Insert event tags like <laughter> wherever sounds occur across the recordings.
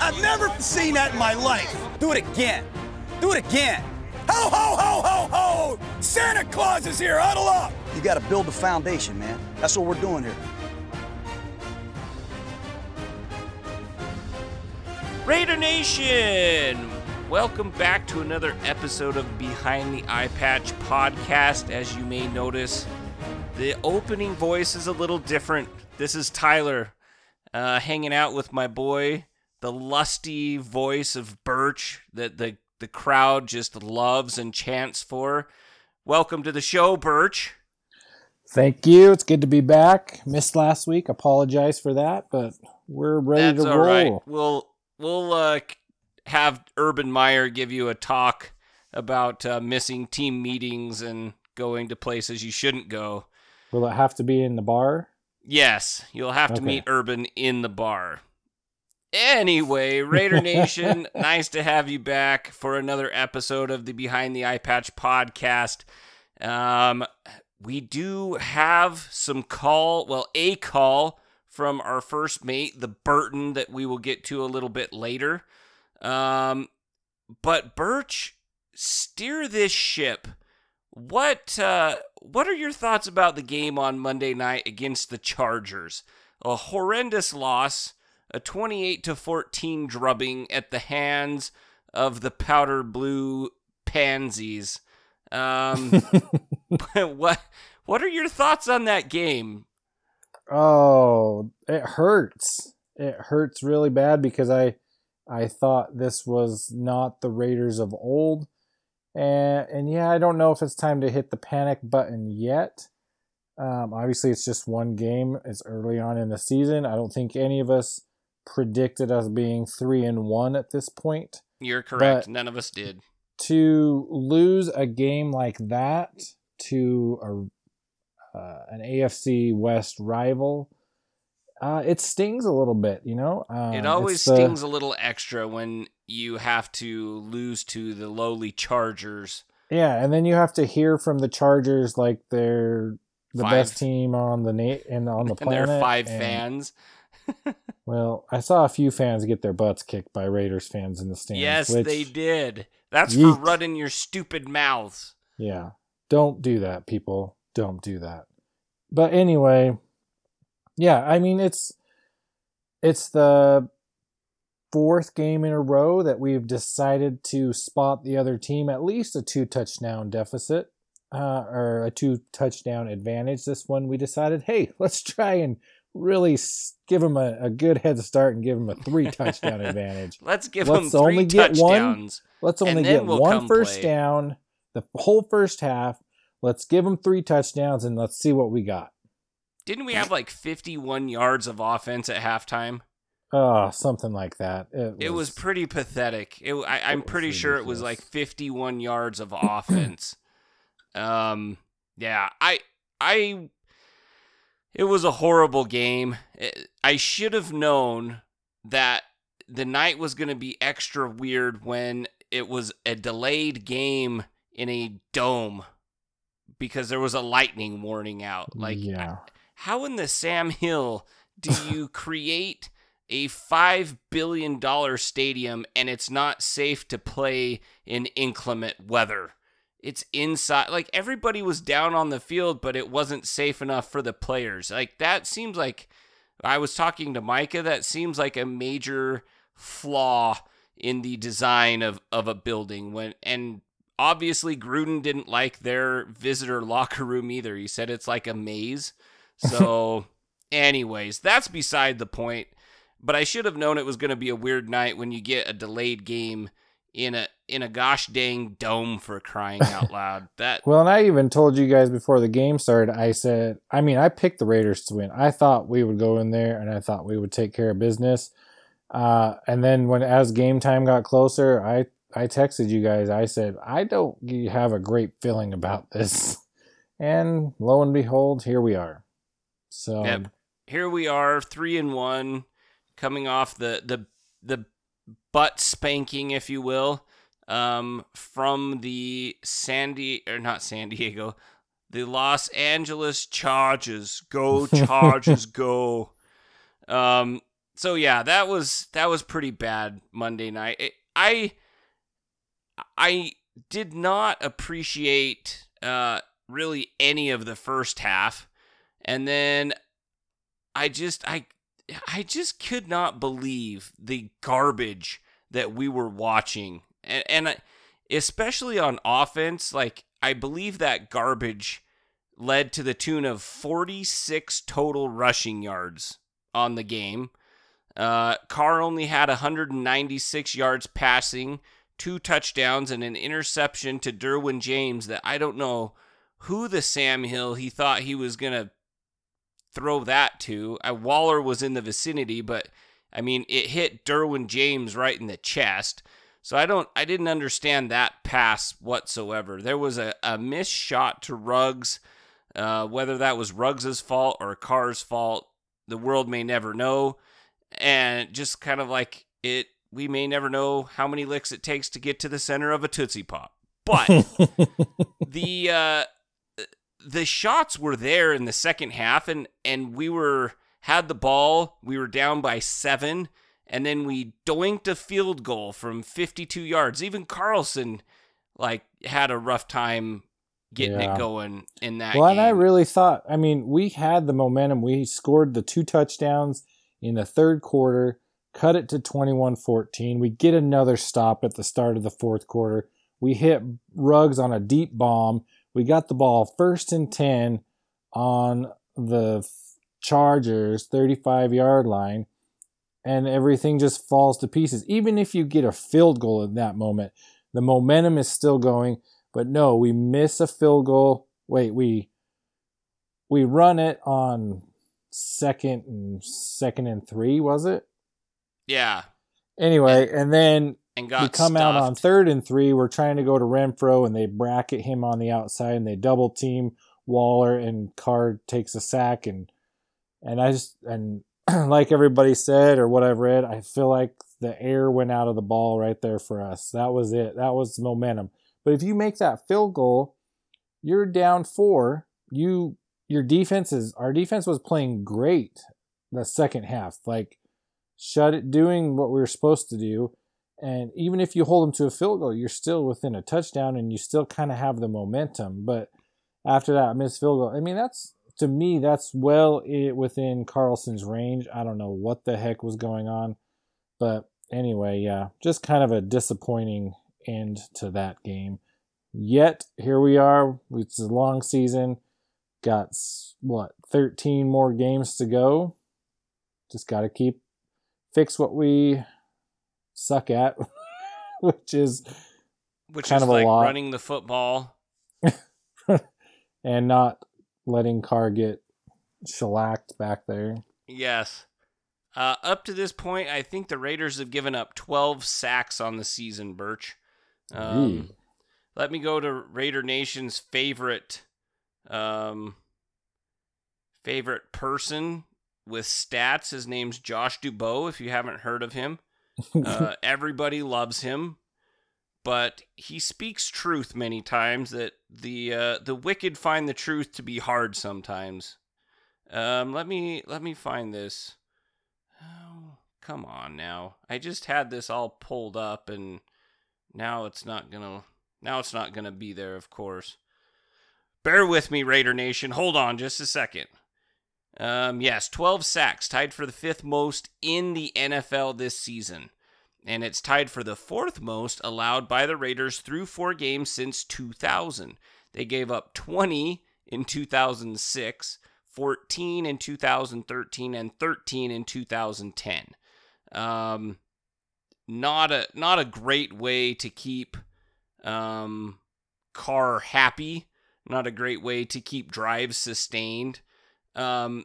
I've never seen that in my life. Do it again. Do it again. Ho, ho, ho, ho, ho! Santa Claus is here. Huddle up. You got to build the foundation, man. That's what we're doing here. Raider Nation! Welcome back to another episode of Behind the Eye Patch podcast. As you may notice, the opening voice is a little different. This is Tyler uh, hanging out with my boy, the lusty voice of Birch that the, the crowd just loves and chants for. Welcome to the show, Birch. Thank you. It's good to be back. Missed last week. Apologize for that, but we're ready That's to all roll. right. We'll we'll uh, have Urban Meyer give you a talk about uh, missing team meetings and going to places you shouldn't go. Will it have to be in the bar? Yes, you'll have to meet Urban in the bar. Anyway, Raider <laughs> Nation, nice to have you back for another episode of the Behind the Eye Patch podcast. Um, we do have some call, well, a call from our first mate, the Burton, that we will get to a little bit later. Um, but Birch, steer this ship. What uh, what are your thoughts about the game on Monday night against the Chargers? A horrendous loss, a 28 to 14 drubbing at the hands of the powder blue pansies. Um, <laughs> <laughs> what what are your thoughts on that game? Oh, it hurts. It hurts really bad because I I thought this was not the Raiders of old. And and yeah, I don't know if it's time to hit the panic button yet. Um, obviously, it's just one game. It's early on in the season. I don't think any of us predicted us being three and one at this point. You're correct. But- None of us did. to lose a game like that to a uh, an AFC West rival, uh, it stings a little bit. You know, um, It always the- stings a little extra when you have to lose to the lowly Chargers. yeah, and then you have to hear from the Chargers like they're the Five. best team on the na- and on the <laughs> And planet. there are five and- fans. <laughs> Well, I saw a few fans get their butts kicked by Raiders fans in the stands. Yes, which, they did. That's Yeet. for running your stupid mouths. Yeah. Don't do that, people. Don't do that. But anyway, yeah, I mean it's it's the fourth game in a row that we've decided to spot the other team at least a two touchdown deficit uh, or a two touchdown advantage. This one we decided, hey, let's try and really give them a, a good head start and give them a three touchdown <laughs> advantage. Let's give Let's them three only get one. Let's only get we'll one first play. down, the whole first half. Let's give them three touchdowns and let's see what we got. Didn't we have like 51 yards of offense at halftime? Oh, something like that. It was, It was pretty pathetic. It, I, was pretty sure it was like 51 yards of <coughs> offense. um, yeah, I, I, it was a horrible game. It- I should have known that the night was going to be extra weird when it was a delayed game in a dome because there was a lightning warning out. Like, yeah, how in the Sam Hill do <laughs> you create a five billion dollar stadium and it's not safe to play in inclement weather? It's inside. Like everybody was down on the field, but it wasn't safe enough for the players. Like that seems like I was talking to Micah. That seems like a major flaw in the design of of a building. When and obviously Gruden didn't like their visitor <laughs> locker room either. He said it's like a maze. So, <laughs> anyways, that's beside the point. But I should have known it was going to be a weird night when you get a delayed game in a in a gosh dang dome for crying out <laughs> loud. That Well, and I even told you guys before the game started, I said, I mean, I picked the Raiders to win. I thought we would go in there and I thought we would take care of business. Uh, and then when as game time got closer, I I texted you guys. I said I don't have a great feeling about this, <laughs> and lo and behold, here we are. So Yep. Here we are, three and one, coming off the the the butt spanking, if you will, um, from the Sandy or not San Diego, the Los Angeles Chargers. Go <laughs> Chargers, go! Um, so yeah, that was that was pretty bad Monday night. It, I I did not appreciate uh, really any of the first half, and then I just I I just could not believe the garbage that we were watching, and, and I, especially on offense. Like I believe that garbage led to the tune of 46 total rushing yards on the game. Uh, Carr only had 196 yards passing, two touchdowns, and an interception to Derwin James that I don't know who the Sam Hill he thought he was going to throw that to. Uh, Waller was in the vicinity, but I mean, it hit Derwin James right in the chest. So I don't, I didn't understand that pass whatsoever. There was a, a missed shot to Ruggs. Uh, whether that was Ruggs' fault or Carr's fault, the world may never know. And just kind of like it, we may never know how many licks it takes to get to the center of a Tootsie Pop. But <laughs> the uh, the shots were there in the second half, and and we were had the ball. We were down by seven, and then we doinked a field goal from 52 yards. Even Carlson like had a rough time getting Yeah. it going in that well, game. and I really thought, I mean, we had the momentum. We scored the two touchdowns in the third quarter, cut it to 21 14. We get another stop at the start of the fourth quarter. We hit Ruggs on a deep bomb. We got the ball first and 10 on the Chargers 35 yard line, and everything just falls to pieces. Even if you get a field goal in that moment, the momentum is still going. But no, we miss a field goal. Wait, we we run it on second and second and three, was it? yeah, Anyway, and then and got we come out on third and three. We're trying to go to Renfrow, and they bracket him on the outside, and they double team Waller, and Carr takes a sack, and and I just and <clears throat> like everybody said or what I've read, I feel like the air went out of the ball right there for us. That was it. That was momentum. But if you make that field goal, you're down four. You your defense is our defense was playing great the second half. Like shut it doing what we were supposed to do. And even if you hold them to a field goal, you're still within a touchdown and you still kind of have the momentum. But after that missed field goal, I mean, that's to me, that's well within Carlson's range. I don't know what the heck was going on. But anyway, yeah, just kind of a disappointing end to that game. Yet, here we are. It's a long season. Got, what, 13 more games to go. Just got to keep, fix what we suck at, <laughs> which is which kind is of a like running the football. <laughs> and not letting Carr get shellacked back there. Yes. Uh, up to this point, I think the Raiders have given up 12 sacks on the season, Birch. Um, let me go to Raider Nation's favorite um, favorite person with stats. His name's Josh Dubow, if you haven't heard of him. Uh, <laughs> everybody loves him, but he speaks truth many times that the uh, the wicked find the truth to be hard sometimes. Um, let me let me find this. Oh, come on now. I just had this all pulled up and now it's not gonna now it's not gonna be there, of course. Bear with me, Raider Nation. Hold on just a second. Um, yes, 12 sacks, tied for the fifth most in the NFL this season. And it's tied for the fourth most allowed by the Raiders through four games since 2000. They gave up 20 in 2006, 14 in 2013, and 13 in 2010. Um, not a not a great way to keep um, Carr happy. Not a great way to keep drives sustained. Um,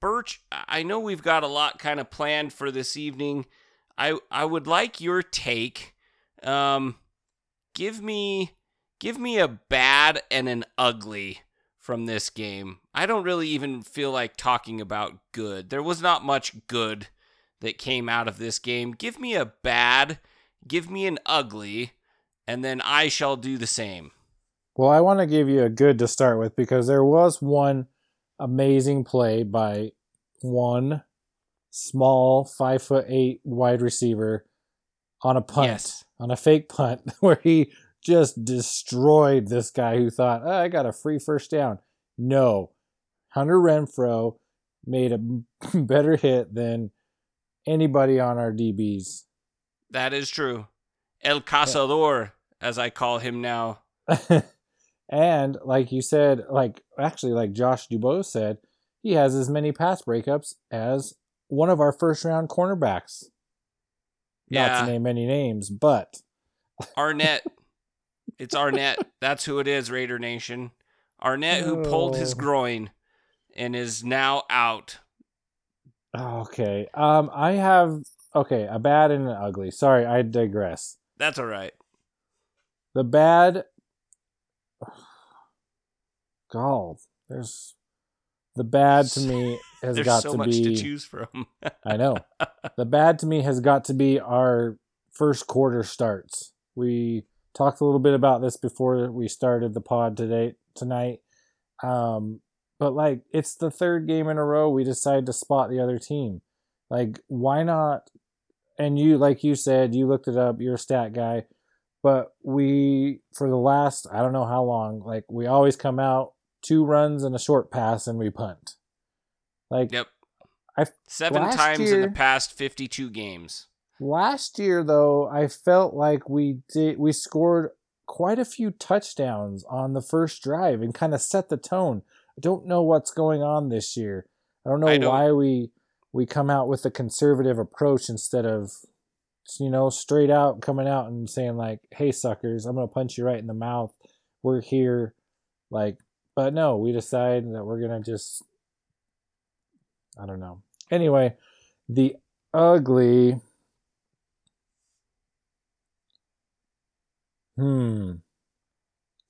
Birch, I know we've got a lot kind of planned for this evening. I I would like your take. Um, give me give me a bad and an ugly from this game. I don't really even feel like talking about good. There was not much good that came out of this game. Give me a bad, give me an ugly, and then I shall do the same. Well, I want to give you a good to start with because there was one amazing play by one small five foot eight wide receiver on a punt, Yes. on a fake punt, <laughs> where he just destroyed this guy who thought, oh, I got a free first down. No, Hunter Renfrow made a <laughs> better hit than anybody on our DBs. That is true. El Cazador, as I call him now. <laughs> and like you said, like actually, like Josh Dubow said, he has as many pass breakups as one of our first round cornerbacks. Not Yeah. to name any names, but Arnett. <laughs> it's Arnett. That's who it is, Raider Nation. Arnett, who pulled his Oh. groin and is now out. okay. Um, I have okay a bad and an ugly. Sorry, I digress. That's all right. The bad. God, there's the bad to me <laughs> has There's got so to much be. to choose from. I know. the bad to me has got to be our first quarter starts. We talked a little bit about this before we started the pod today tonight. Um, but like it's the third game in a row we decide to spot the other team. Like why not? And you like you said, you looked it up, you're a stat guy. But we for the last I don't know how long, like we always come out two runs and a short pass and we punt. Like yep. I- Seven times in the past 52 games. Last year, though, I felt like we did we scored quite a few touchdowns on the first drive and kind of set the tone. I don't know what's going on this year. I don't know I don't- why we we come out with a conservative approach instead of you know straight out coming out and saying like, "Hey suckers, I'm gonna punch you right in the mouth. We're here." Like, but no, we decide that we're gonna just I don't know. Anyway, the ugly Hmm.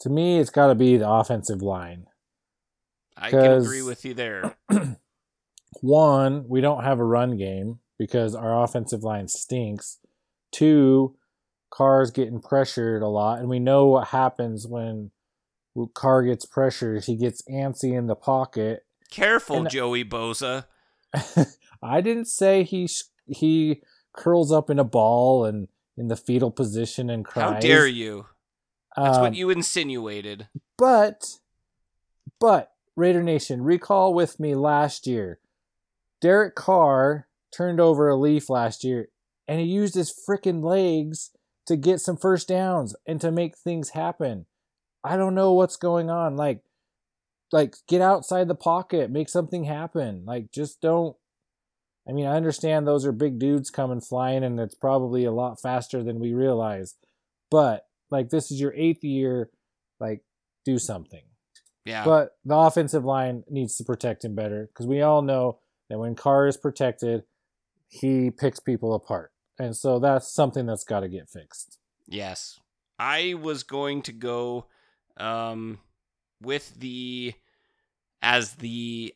To me, it's got to be the offensive line. I can agree with you there. <clears throat> One, we don't have a run game because our offensive line stinks. Two, Carr's getting pressured a lot, and we know what happens when Carr gets pressured. He gets antsy in the pocket. Careful, And- Joey Bosa. <laughs> I didn't say he sh- he curls up in a ball and in the fetal position and cries. How dare you? That's Um, what you insinuated. But, but Raider Nation, recall with me last year. Derek Carr turned over a leaf last year, and he used his freaking legs to get some first downs and to make things happen. I don't know what's going on. Like, like get outside the pocket, make something happen. Like, just don't. I mean, I understand those are big dudes coming flying, and it's probably a lot faster than we realize. But like, this is your eighth year. Like, do something. Yeah. But the offensive line needs to protect him better because we all know that when Carr is protected, he picks people apart. And so that's something that's got to get fixed. Yes. I was going to go um with the as the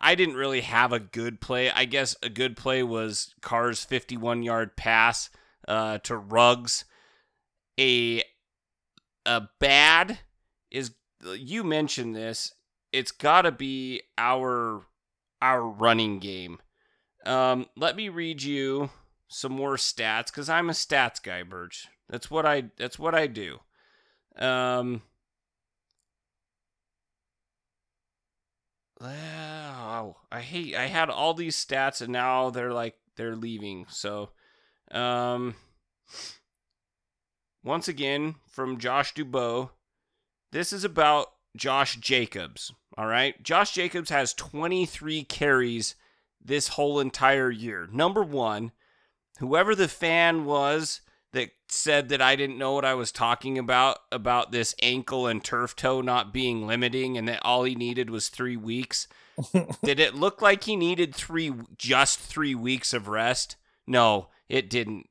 I didn't really have a good play. I guess a good play was Carr's 51-yard pass uh to Ruggs. A a bad is you mentioned this. It's got to be our our running game. Um let me read you some more stats because I'm a stats guy, Birch. That's what I that's what I do. Um Wow, I hate I had all these stats and now they're like they're leaving. So um once again from Josh Dubow, this is about Josh Jacobs. All right. Josh Jacobs has 23 carries this whole entire year. Number one, whoever the fan was that said that I didn't know what I was talking about about this ankle and turf toe not being limiting and that all he needed was three weeks. <laughs> Did it look like he needed three, just three weeks of rest? No, it didn't.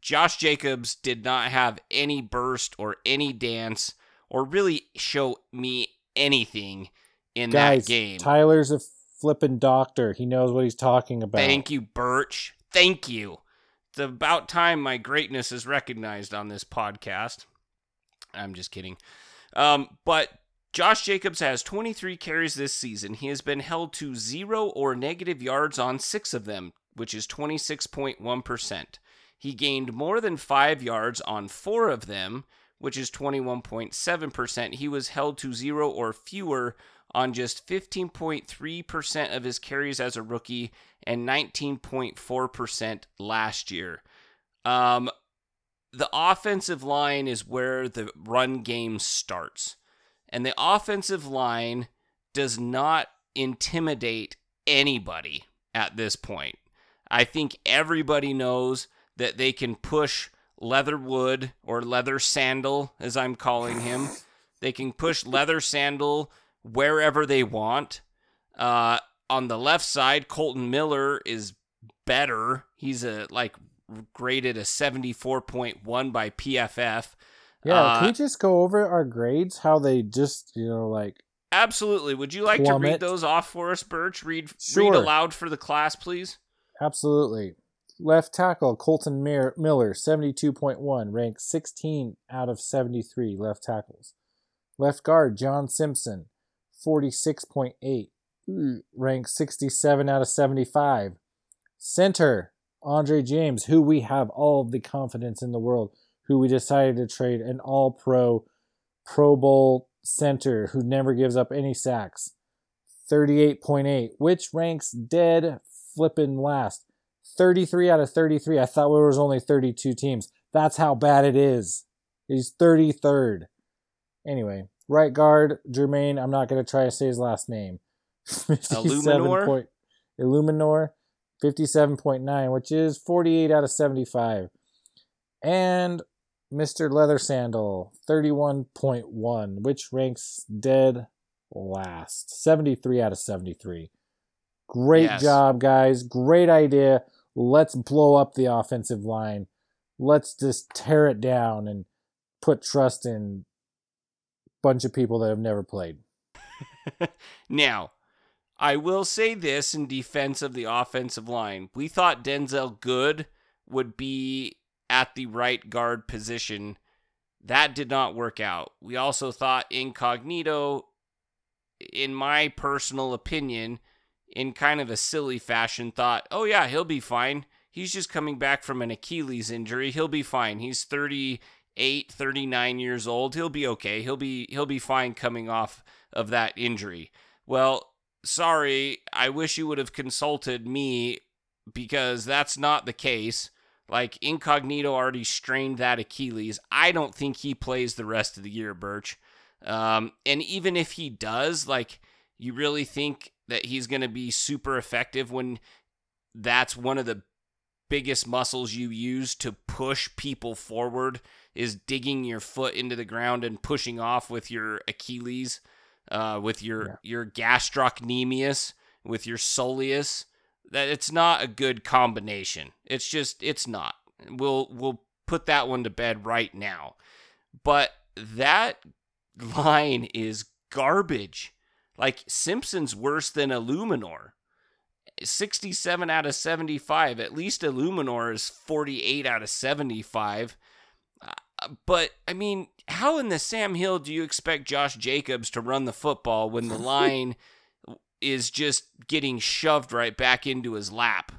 Josh Jacobs did not have any burst or any dance or really show me anything in Guys, that game. Tyler's a flippin' doctor. He knows what he's talking about. Thank you, Birch. Thank you. About time my greatness is recognized on this podcast. I'm just kidding. Um, but Josh Jacobs has 23 carries this season. He has been held to zero or negative yards on six of them, which is 26.1%. He gained more than five yards on four of them, which is 21.7%. He was held to zero or fewer on just 15.3% of his carries as a rookie and 19.4% last year. Um, the offensive line is where the run game starts. And the offensive line does not intimidate anybody at this point. I think everybody knows that they can push Leatherwood or Leather Sandal, as I'm calling him. they can push Leather Sandal wherever they want. Uh, on the left side, Kolton Miller is better. He's a like graded a 74.1 by PFF. Yeah, Uh, can we just go over our grades? How they just, you know, like Absolutely. Would you like to read those off for us, Birch? Read read aloud for the class, please. absolutely. Left tackle Kolton Mir- Miller, 72.1, ranked 16 out of 73 left tackles. Left guard John Simpson, 46.8, mm, Hmm, ranked 67 out of 75. Center Andre James, who we have all the confidence in the world, who we decided to trade an all pro, Pro Bowl center who never gives up any sacks. 38.8, which ranks dead flippin' last. 33 out of 33. I thought there was only 32 teams. That's how bad it is. He's 33rd. Anyway, right guard Jermaine. I'm not going to try to say his last name. 57 Eluemunor? Point, Eluemunor, 57.9, which is 48 out of 75. And Mr. Leather Sandal, 31.1, which ranks dead last. 73 out of 73. Great Yes. job, guys. Great idea. Let's blow up the offensive line. Let's just tear it down and put trust in a bunch of people that have never played. <laughs> Now, I will say this in defense of the offensive line. We thought Denzelle Good would be at the right guard position. That did not work out. We also thought Incognito, in my personal opinion, in kind of a silly fashion, thought, oh, yeah, he'll be fine. He's just coming back from an Achilles injury. He'll be fine. He's 38, 39 years old. He'll be okay. He'll be he'll be fine coming off of that injury. Well, sorry, I wish you would have consulted me because that's not the case. Like Incognito already strained that Achilles. I don't think he plays the rest of the year, Birch. Um, and even if he does, like, you really think that he's going to be super effective when that's one of the biggest muscles you use to push people forward is digging your foot into the ground and pushing off with your Achilles, uh, with your Yeah. your gastrocnemius, with your soleus. That it's not a good combination. It's just it's not. We'll we'll put that one to bed right now. But that line is garbage. Like Simpson's worse than Eluemunor. 67 out of 75. At least Eluemunor is 48 out of 75. Uh, but, I mean, how in the Sam Hill do you expect Josh Jacobs to run the football when the <laughs> line is just getting shoved right back into his lap?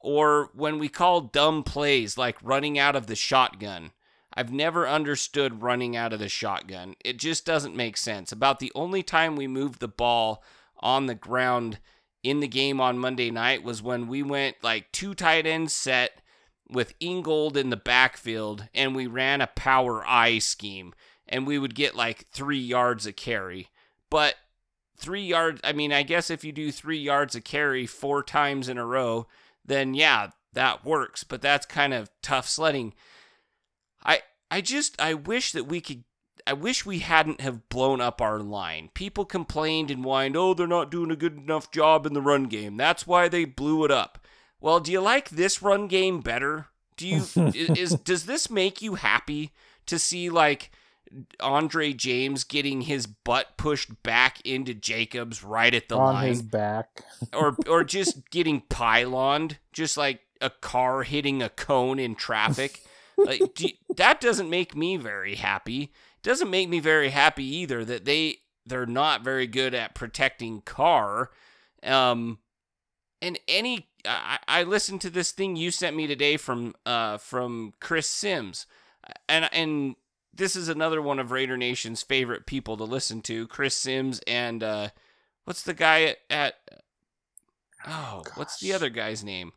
Or when we call dumb plays like running out of the shotgun. I've never understood running out of the shotgun. It just doesn't make sense. About the only time we moved the ball on the ground in the game on Monday night was when we went like two tight ends set with Ingold in the backfield and we ran a power I scheme and we would get like three yards a carry. But three yards, I mean, I guess if you do three yards a carry four times in a row, then yeah, that works. But that's kind of tough sledding. I I just I wish that we could I wish we hadn't have blown up our line. People complained and whined, "Oh, they're not doing a good enough job in the run game. That's why they blew it up." Well, do you like this run game better? Do you <laughs> is does this make you happy to see like Andre James getting his butt pushed back into Jacobs right at the on line his back. or <laughs> or just getting pyloned, just like a car hitting a cone in traffic. Like do, that doesn't make me very happy. It doesn't make me very happy either that they they're not very good at protecting Carr. Um, and any I, I listened to this thing you sent me today from uh from Chris Sims, and and this is another one of Raider Nation's favorite people to listen to, Chris Sims and uh, what's the guy at, at oh, what's the other guy's name?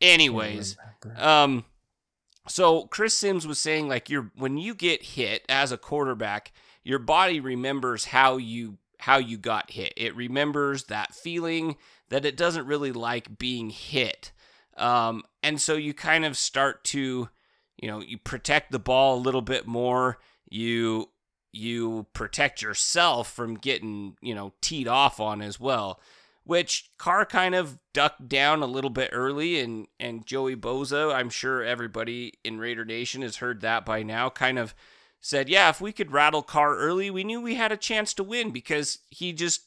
Anyways, um, so Chris Sims was saying like you're when you get hit as a quarterback, your body remembers how you how you got hit. It remembers that feeling that it doesn't really like being hit. Um, and so you kind of start to, you know, you protect the ball a little bit more. You you protect yourself from getting, you know, teed off on as well. Which Carr kind of ducked down a little bit early, and and Joey Bosa, I'm sure everybody in Raider Nation has heard that by now, kind of said, yeah, if we could rattle Carr early, we knew we had a chance to win because he just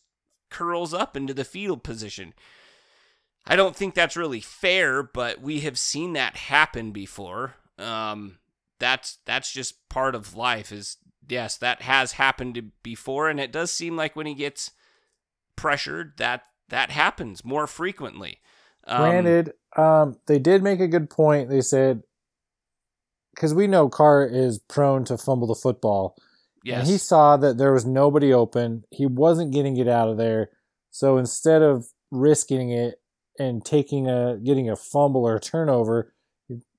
curls up into the field position. I don't think that's really fair, but we have seen that happen before. Um, that's that's just part of life. Is yes, that has happened before, and it does seem like when he gets pressured, that that happens more frequently. Um, Granted, um, they did make a good point. They said because we know Carr is prone to fumble the football, yes, and he saw that there was nobody open. He wasn't getting it out of there, so instead of risking it and taking a getting a fumble or a turnover,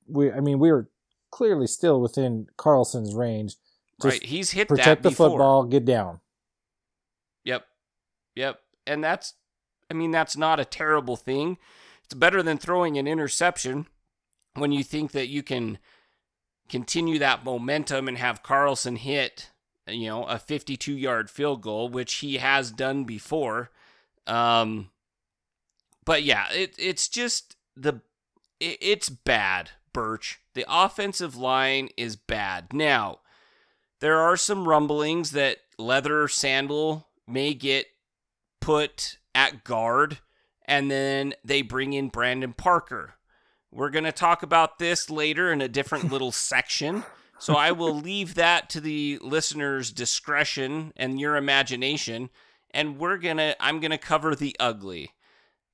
we I mean we were clearly still within Carlson's range. Just right. He's hit protect the football, get down. Yep. Yep. And that's, I mean, that's not a terrible thing. It's better than throwing an interception when you think that you can continue that momentum and have Carlson hit, you know, a 52 yard field goal, which he has done before. Um, but yeah, it, it's just the, it, it's bad, Birch. The offensive line is bad. Now, there are some rumblings that Leather Sandal may get put at guard, and then they bring in Brandon Parker. We're going to talk about this later in a different <laughs> little section. So I will leave that to the listener's discretion and your imagination. And we're to, I'm going to cover the ugly.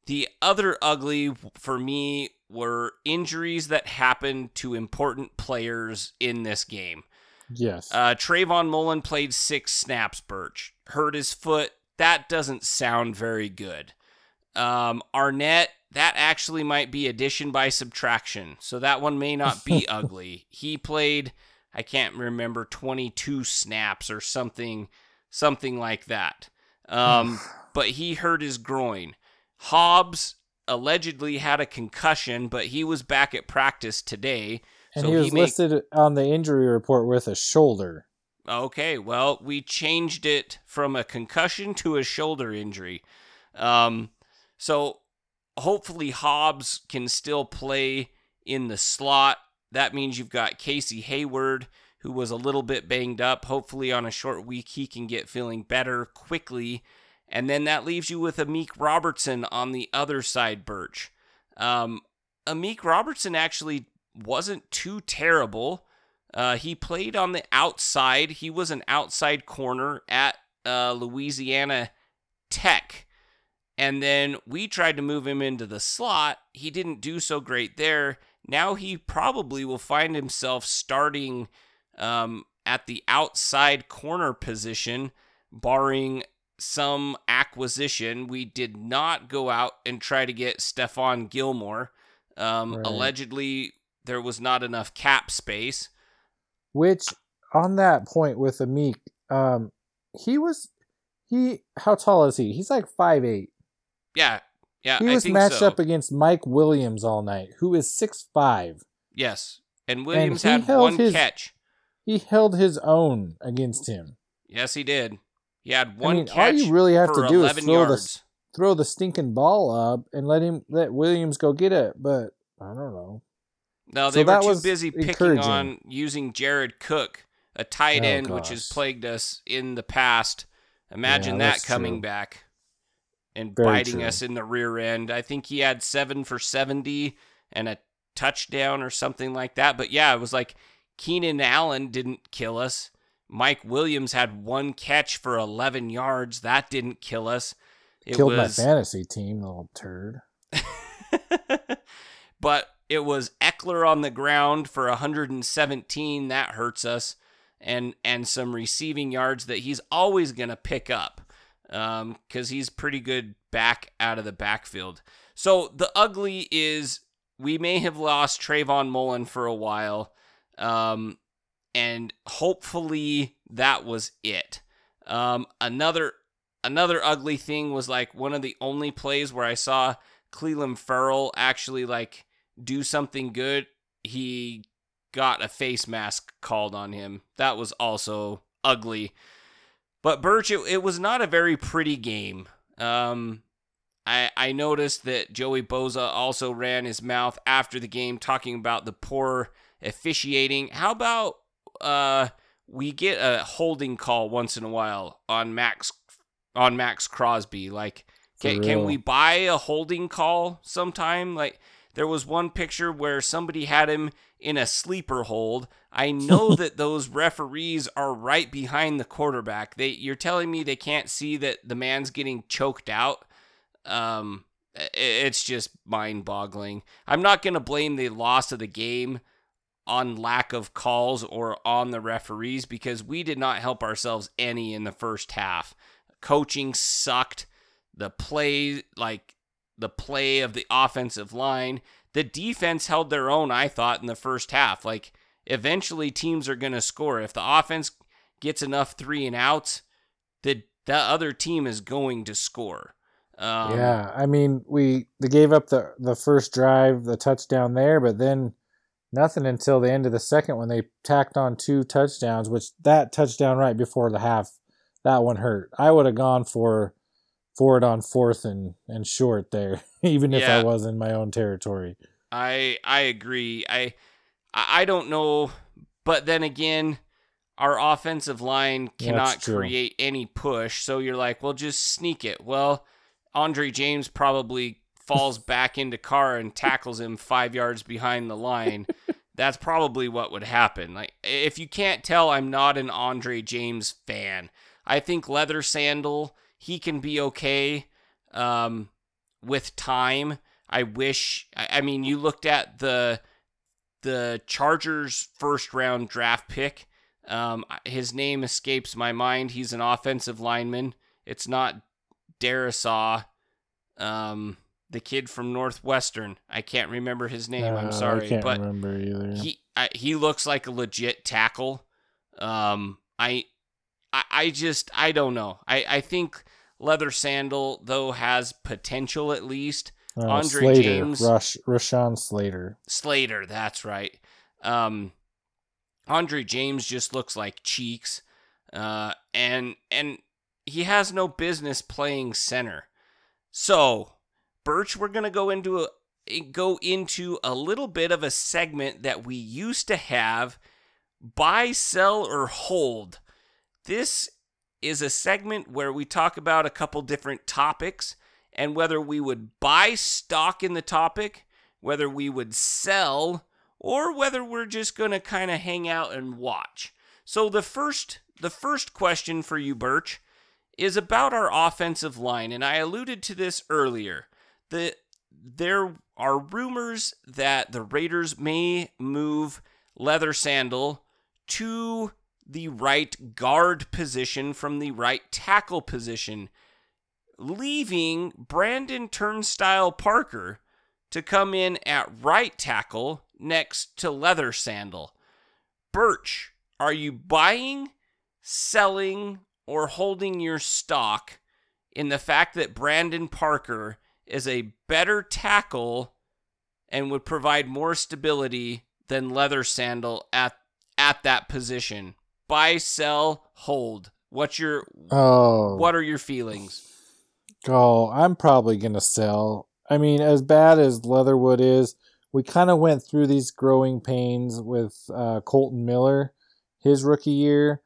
The other ugly for me were injuries that happened to important players in this game. Yes. Uh, Trayvon Mullen played six snaps, Birch. Hurt his foot. That doesn't sound very good. Um, Arnett, that actually might be addition by subtraction. So that one may not be <laughs> ugly. He played, I can't remember, 22 snaps or something, something like that. Um, but he hurt his groin. Hobbs allegedly had a concussion, but he was back at practice today. and so he was may- listed on the injury report with a shoulder. Okay, well, we changed it from a concussion to a shoulder injury. Um, so hopefully Hobbs can still play in the slot. That means you've got Casey Hayward, who was a little bit banged up. Hopefully, on a short week, he can get feeling better quickly. And then that leaves you with Amik Robertson on the other side, Birch. Um, Amik Robertson actually wasn't too terrible. Uh, he played on the outside. He was an outside corner at uh, Louisiana Tech. And then we tried to move him into the slot. He didn't do so great there. Now he probably will find himself starting um, at the outside corner position, barring some acquisition. We did not go out and try to get Stephon Gilmore. Um, Right. Allegedly, there was not enough cap space. Which, on that point with Amik, um, he was he. How tall is he? He's like five eight. Yeah, yeah, He was matched so. up against Mike Williams all night, who is six five. Yes, and Williams he had one his- catch. he held his own against him. Yes, he did. He had one I mean, catch all you really have to do is throw yards. the throw the stinking ball up and let him let Williams go get it. But I don't know. No, So they were that too busy picking on using Jared Cook, a tight Oh, end, which has plagued us in the past. Imagine Yeah, that coming true. back and Very biting true. us in the rear end. I think he had seven for 70 and a touchdown or something like that. But yeah, it was like Keenan Allen didn't kill us. Mike Williams had one catch for 11 yards. That didn't kill us. It Killed was my fantasy team, little turd. <laughs> but it was Ekeler on the ground for 117. That hurts us, and and some receiving yards that he's always gonna pick up, because he's pretty good back out of the backfield. So the ugly is we may have lost Trayvon Mullen for a while, um, and hopefully that was it. Um, another another ugly thing was like one of the only plays where I saw Clelin Ferrell actually like do something good. He got a face mask called on him. That was also ugly. But Birch, it, it was not a very pretty game. Um, I I noticed that Joey Bosa also ran his mouth after the game talking about the poor officiating. How about uh we get a holding call once in a while on Max on Maxx Crosby? Like can, can we buy a holding call sometime? Like there was one picture where somebody had him in a sleeper hold. I <laughs> know that those referees are right behind the quarterback. They you're telling me they can't see that the man's getting choked out? Um it's just mind-boggling. I'm not going to blame the loss of the game on lack of calls or on the referees because we did not help ourselves any in the first half. Coaching sucked. The play, like the play of the offensive line, the defense held their own, I thought, in the first half. Like, eventually teams are going to score. If the offense gets enough three and outs, the, the other team is going to score. Um, yeah, I mean, we they gave up the the first drive, the touchdown there, but then nothing until the end of the second when they tacked on two touchdowns. Which that touchdown right before the half, that one hurt. I would have gone for for it on fourth and and short there, <laughs> even if Yeah. I was in my own territory. I I agree. I I don't know, but then again, our offensive line cannot create any push. So you're like, well, just sneak it. Well, Andre James probably falls <laughs> back into Carr and tackles him five yards behind the line. That's probably what would happen. Like, if you can't tell, I'm not an Andre James fan. I think Leather Sandal he can be okay um, with time. I wish. I, I mean, you looked at the the Chargers first round draft pick. Um, his name escapes my mind. He's an offensive lineman. It's not Darrisaw, um, the kid from Northwestern. I can't remember his name. Uh, I'm sorry, I can't but remember either. he I, he looks like a legit tackle. Um, I, I I just I don't know. I I think Leather Sandal though has potential at least. Uh, Andre Slater, James- Rush, Rashawn Slater. Slater, that's right. Um, Andre James just looks like cheeks, uh, and and he has no business playing center. So, Birch, we're gonna go into a go into a little bit of a segment that we used to have: buy, sell, or hold. This is a segment where we talk about a couple different topics and whether we would buy stock in the topic, whether we would sell, or whether we're just going to kind of hang out and watch. So the first the first question for you Birch is about our offensive line and I alluded to this earlier. The there are rumors that the Raiders may move Leather Sandal to the right guard position from the right tackle position leaving Brandon Turnstile Parker to come in at right tackle next to Leather Sandal. Birch, are you buying, selling, or holding your stock in the fact that Brandon Parker is a better tackle and would provide more stability than Leather Sandal at at that position. Buy, sell, hold. What's your Oh, what are your feelings? Oh, I'm probably gonna sell. I mean, as bad as Leatherwood is, we kind of went through these growing pains with uh, Kolton Miller, his rookie year.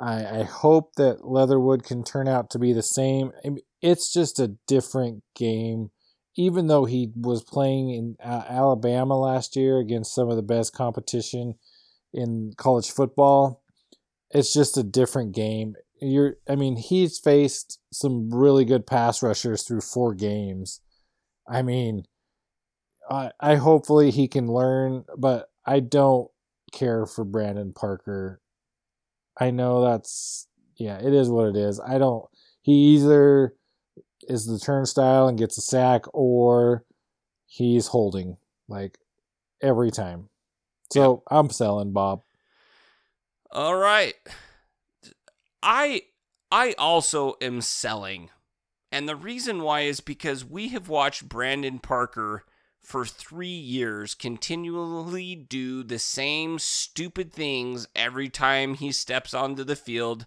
I, I hope that Leatherwood can turn out to be the same. I mean, it's just a different game. Even though he was playing in uh, Alabama last year against some of the best competition in college football, it's just a different game. You're, I mean, he's faced some really good pass rushers through four games. I mean, I, I hopefully he can learn, but I don't care for Brandon Parker. I know that's yeah, it is what it is. I don't. He either is the turnstile and gets a sack, or he's holding like every time. So I'm selling Bob. All right. I I also am selling. And the reason why is because we have watched Brandon Parker for 3 years continually do the same stupid things every time he steps onto the field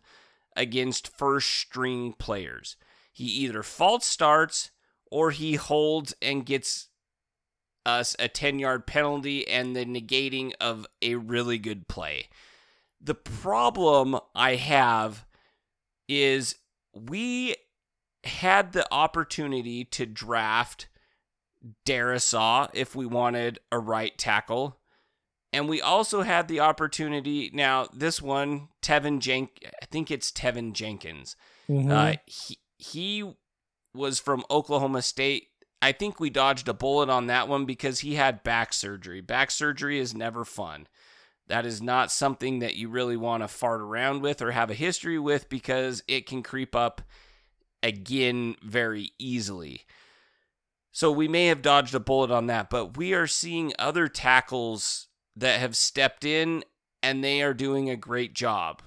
against first string players. He either false starts or he holds and gets us a 10 yard penalty and the negating of a really good play. The problem I have is we had the opportunity to draft Darrisaw if we wanted a right tackle. And we also had the opportunity. Now, this one, Teven Jenk, I think it's Teven Jenkins. Mhm. Uh, he he was from Oklahoma State. I think we dodged a bullet on that one because he had back surgery. Back surgery is never fun. That is not something that you really want to fart around with or have a history with because it can creep up again very easily. So we may have dodged a bullet on that, but we are seeing other tackles that have stepped in and they are doing a great job.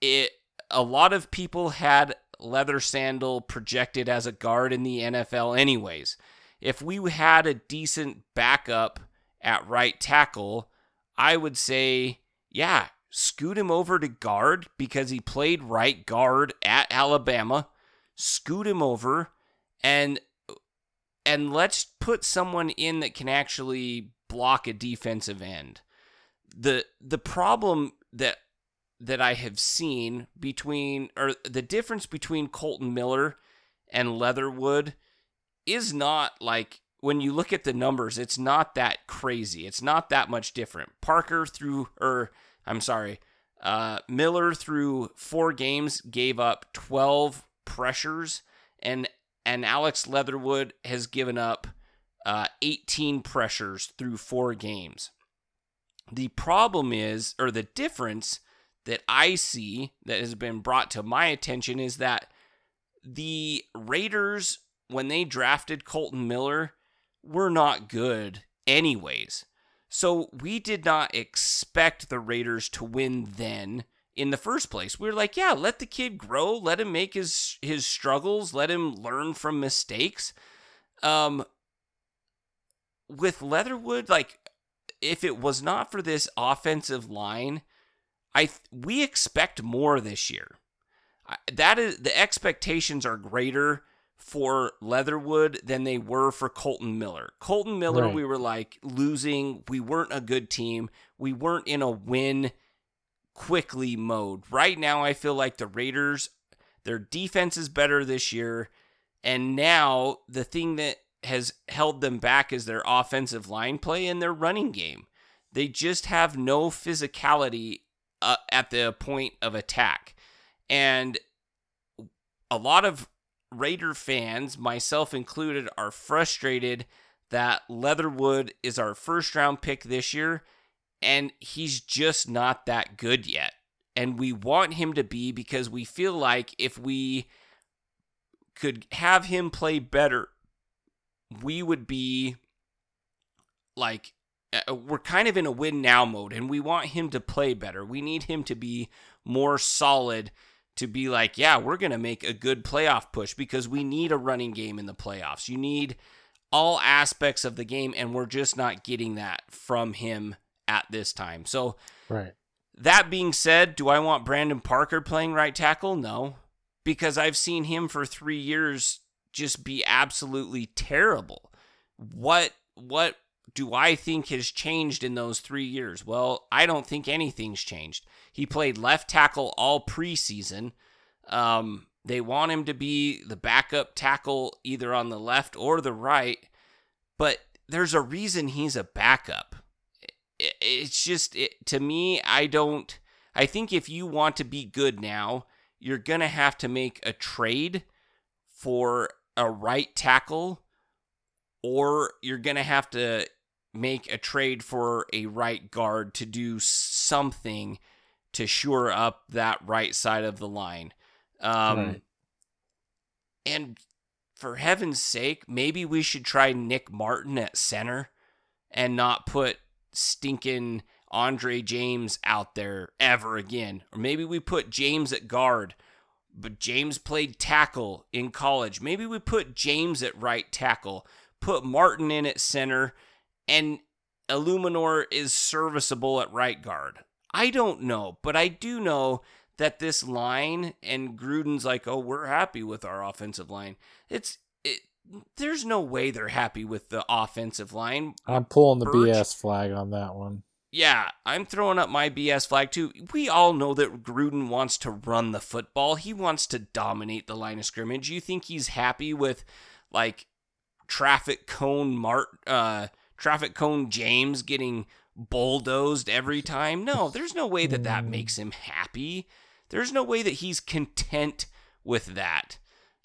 It a lot of people had Leather Sandal projected as a guard in the NFL anyways. If we had a decent backup at right tackle, I would say, yeah, scoot him over to guard because he played right guard at Alabama. Scoot him over and and let's put someone in that can actually block a defensive end. The the problem that that I have seen between or the difference between Kolton Miller and Leatherwood is not like when you look at the numbers, it's not that crazy. It's not that much different. Parker through or I'm sorry, uh, Miller through four games gave up 12 pressures and and Alex Leatherwood has given up uh, 18 pressures through four games. The problem is, or the difference that I see that has been brought to my attention is that the Raiders, when they drafted Kolton Miller, were not good anyways. So we did not expect the Raiders to win then in the first place. We were like, yeah, let the kid grow, let him make his his struggles, let him learn from mistakes. Um with Leatherwood, like if it was not for this offensive line, I we expect more this year. That is the expectations are greater for Leatherwood than they were for Kolton Miller. Kolton Miller, Right. we were like losing. We weren't a good team. We weren't in a win quickly mode. Right now, I feel like the Raiders, their defense is better this year. And now the thing that has held them back is their offensive line play and their running game. They just have no physicality uh, at the point of attack. And a lot of Raider fans, myself included, are frustrated that Leatherwood is our first round pick this year and he's just not that good yet. And we want him to be because we feel like if we could have him play better, we would be like uh, we're kind of in a win now mode and we want him to play better. We need him to be more solid to be like, yeah, we're going to make a good playoff push because we need a running game in the playoffs. You need all aspects of the game and we're just not getting that from him at this time. So, Right. that being said, do I want Brandon Parker playing right tackle? No, because I've seen him for three years just be absolutely terrible. What what do I think has changed in those three years? Well, I don't think anything's changed. He played left tackle all preseason. Um, they want him to be the backup tackle either on the left or the right, but there's a reason he's a backup. It's just it, to me, I don't. I think if you want to be good now, you're gonna have to make a trade for a right tackle, or you're gonna have to make a trade for a right guard to do something to shore up that right side of the line. Um, Right. And for heaven's sake, maybe we should try Nick Martin at center and not put stinking Andre James out there ever again. Or maybe we put James at guard, but James played tackle in college. Maybe we put James at right tackle, put Martin in at center, and Eluemunor is serviceable at right guard. I don't know, but I do know that this line and Gruden's like, "Oh, we're happy with our offensive line." It's it there's no way they're happy with the offensive line. I'm pulling the Birch- BS flag on that one. Yeah, I'm throwing up my BS flag too. We all know that Gruden wants to run the football. He wants to dominate the line of scrimmage. You think he's happy with like traffic cone Mart uh traffic cone James getting bulldozed every time? No, there's no way that that makes him happy. There's no way that he's content with that.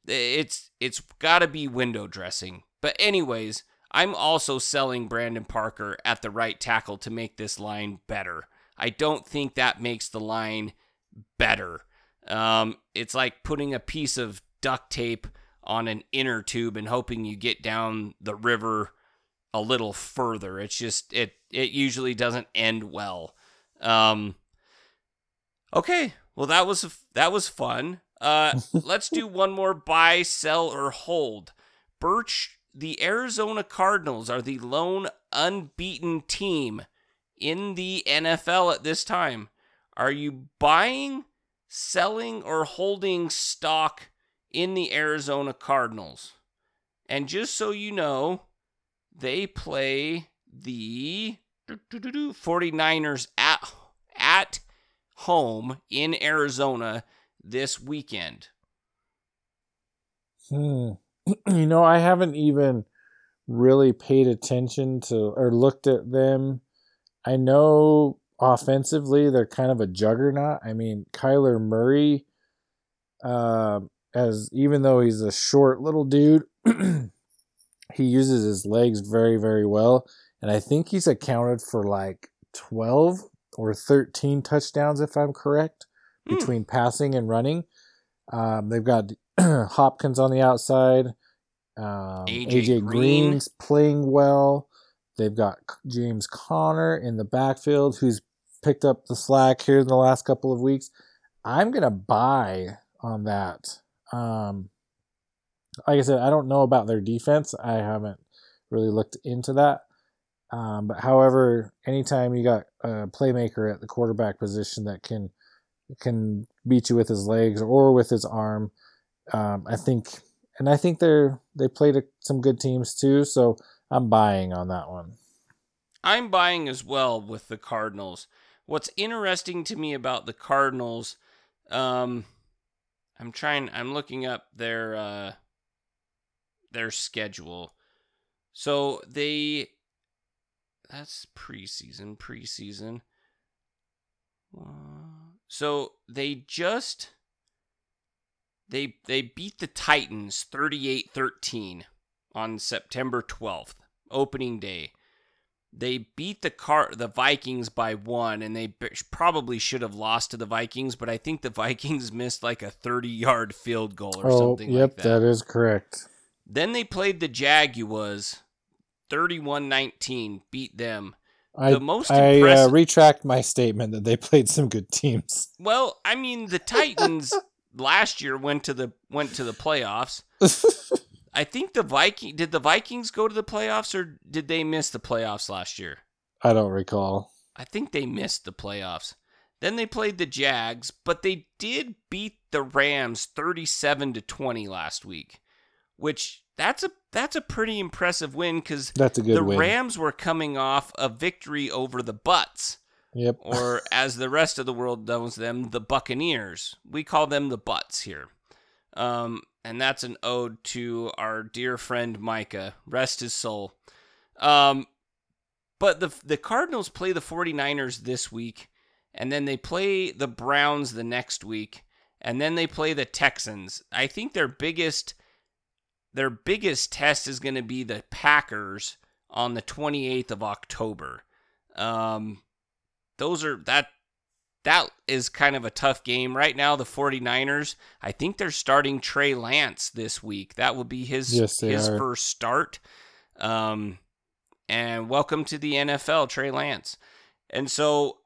It's it's got to be window dressing. But anyways, I'm also selling Brandon Parker at the right tackle to make this line better. I don't think that makes the line better. Um, it's like putting a piece of duct tape on an inner tube and hoping you get down the river a little further. It's just it it usually doesn't end well. Um, okay, well that was that was fun. Uh, <laughs> let's do one more buy, sell, or hold. Birch, the Arizona Cardinals are the lone unbeaten team in the NFL at this time. Are you buying, selling, or holding stock in the Arizona Cardinals? And just so you know, they play the 49ers at, at home in Arizona this weekend. Hmm. <clears throat> you know, I haven't even really paid attention to or looked at them. I know offensively they're kind of a juggernaut. I mean, Kyler Murray, uh, as even though he's a short little dude, <clears throat> he uses his legs very, very well. And I think he's accounted for like 12 or 13 touchdowns, if I'm correct, Hmm. between passing and running. Um, they've got <clears throat> Hopkins on the outside. Um, AJ AJ, Green. Green's playing well. They've got James Conner in the backfield, who's picked up the slack here in the last couple of weeks. I'm gonna buy on that. Um, like I said, I don't know about their defense. I haven't really looked into that. Um, but however, anytime you got a playmaker at the quarterback position that can can beat you with his legs or with his arm, um, I think, and I think they're they played a, some good teams too. So I'm buying on that one. I'm buying as well with the Cardinals. What's interesting to me about the Cardinals, um, I'm trying. I'm looking up their uh, their schedule. So they, that's preseason. Preseason. So they just they they beat the Titans 38-13 on September 12th, opening day. They beat the car the Vikings by one, and they b- probably should have lost to the Vikings, but I think the <laughs> Vikings missed like a 30 yard field goal or Oh, something yep, like that. Yep, that is correct. Then they played the Jaguars 31 19, beat them. I, The most I uh, retract my statement that they <laughs> played some good teams. Well, I mean, the Titans <laughs> last year went to the went to the playoffs. <laughs> I think the Viking did the Vikings go to the playoffs or did they miss the playoffs last year? I don't recall. I think they missed the playoffs. Then they played the Jags, but they did beat the Rams 37 to 20 last week, which that's a that's a pretty impressive win cuz That's a good the win. Rams were coming off a victory over the Butts, Yep. <laughs> or as the rest of the world knows them, the Buccaneers. We call them the Butts here. Um, and that's an ode to our dear friend Micah. Rest his soul. Um, but the the Cardinals play the 49ers this week, and then they play the Browns the next week, and then they play the Texans. I think their biggest their biggest test is going to be the Packers on the 28th of October. Um, those are that that is kind of a tough game. Right now the 49ers i think they're starting trey lance this week. That will be his Yes, his are. first start. Um and welcome to the nfl trey lance. And so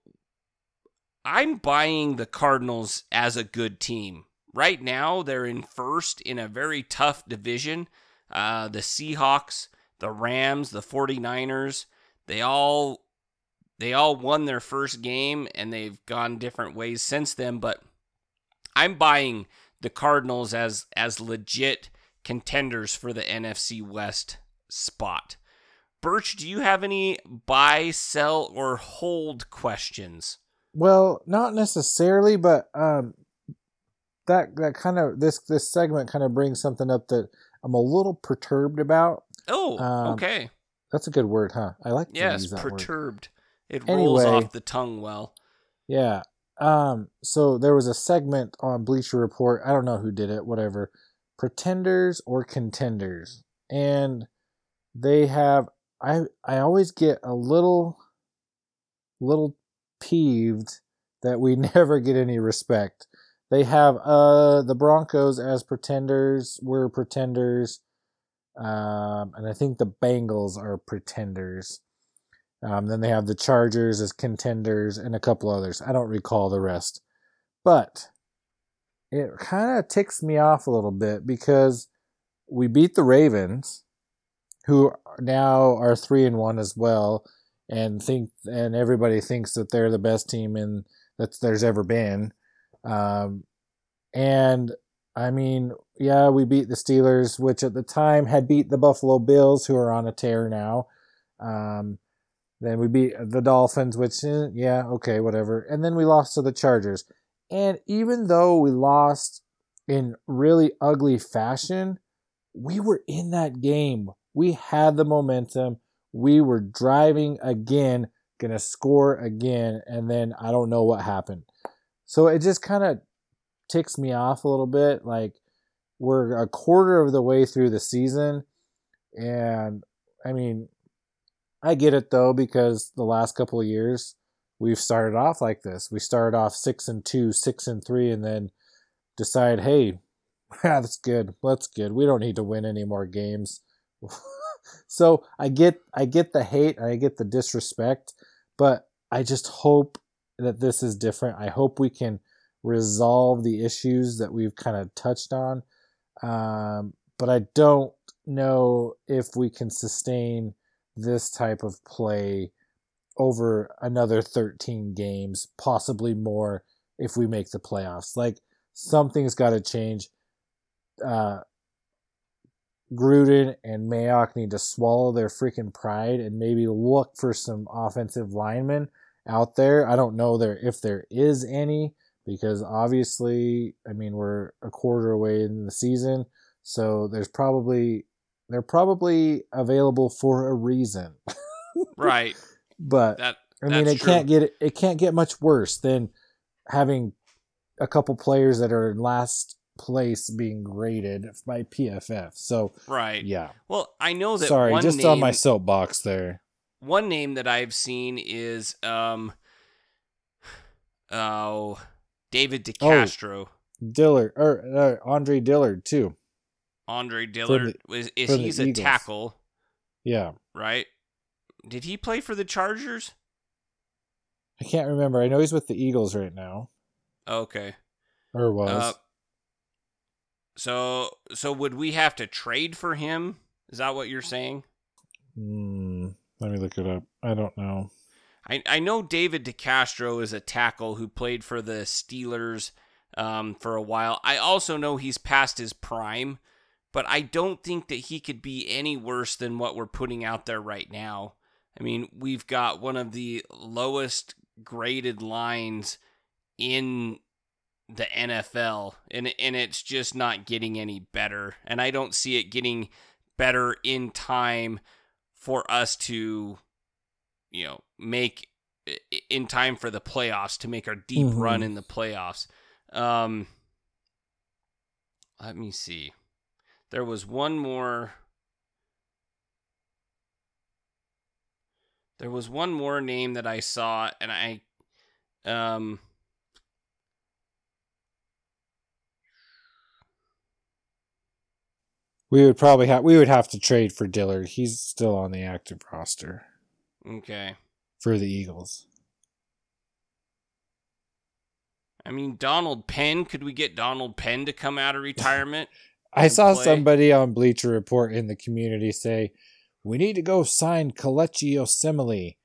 i'm buying the cardinals as a good team right now they're in first in a very tough division. Uh the seahawks the rams the 49ers they all they all won their first game and they've gone different ways since then but i'm buying the cardinals as as legit contenders for the nfc west spot. Birch do you have any buy sell or hold questions? Well, not necessarily, but um, that that kind of this this segment kind of brings something up that I'm a little perturbed about. oh Um, okay That's a good word, huh? I like to yes use that word. perturbed it rolls Anyway. off the tongue well Yeah. Um. So there was a segment on Bleacher Report. I don't know who did it. Whatever. Pretenders or contenders, and they have. I I always get a little, little peeved that we <laughs> never get any respect. They have uh the Broncos as pretenders. We're pretenders. Um, and I think the Bengals are pretenders. Um, then they have the Chargers as contenders and a couple others. I don't recall the rest. But it kind of ticks me off a little bit because we beat the Ravens, who now are three and one as well, and think and everybody thinks that they're the best team in that there's ever been. Um, and I mean, yeah, we beat the Steelers, which at the time had beat the Buffalo Bills, who are on a tear now. Um, then we beat the Dolphins, which, eh, yeah, okay, whatever. And then we lost to the Chargers. And even though we lost in really ugly fashion, we were in that game. We had the momentum. We were driving again, going to score again. And then I don't know what happened. So it just kind of ticks me off a little bit. Like, we're a quarter of the way through the season. And I mean, I get it though because the last couple of years we've started off like this. We started off six and two, six and three, and then decide, hey, <laughs> ah, that's good. That's good. We don't need to win any more games. <laughs> so I get I get the hate and I get the disrespect, but I just hope that this is different. I hope we can resolve the issues that we've kind of touched on. Um, but I don't know if we can sustain this type of play over another 13 games, possibly more if we make the playoffs. Like something's got to change. Uh, Gruden and Mayock need to swallow their freaking pride and maybe look for some offensive linemen out there. I don't know there if there is any because obviously, I mean, we're a quarter away in the season, so there's probably they're probably available for a reason. <laughs> right But that I mean, it can't get it can't get much worse than having a couple players that are in last place being graded by PFF. So right yeah, well i know that sorry, just name, on my soapbox there. One name that I've seen is um oh David DeCastro. Dillard or uh, Andre Dillard too. Andre Dillard was is the he's a tackle, Yeah, right? Did he play for the Chargers? I can't remember. I know he's with the Eagles right now, Okay. or was. Uh, so so would we have to trade for him? Is that what you're saying? Hmm, let me look it up. I don't know. I, I know David DeCastro is a tackle who played for the Steelers um, for a while. I also know he's past his prime, but I don't think that he could be any worse than what we're putting out there right now. I mean, we've got one of the lowest graded lines in the NFL, and and it's just not getting any better. And I don't see it getting better in time for us to, you know, make in time for the playoffs to make our deep mm-hmm. run in the playoffs. Um, let me see. There was one more. There was one more name that I saw, and I, um, We would probably have we would have to trade for Dillard. He's still on the active roster. Okay. For the Eagles. I mean Donald Penn, could we get Donald Penn to come out of retirement? <laughs> I saw play? somebody on Bleacher Report in the community say, "We need to go sign Kelechi Osemele."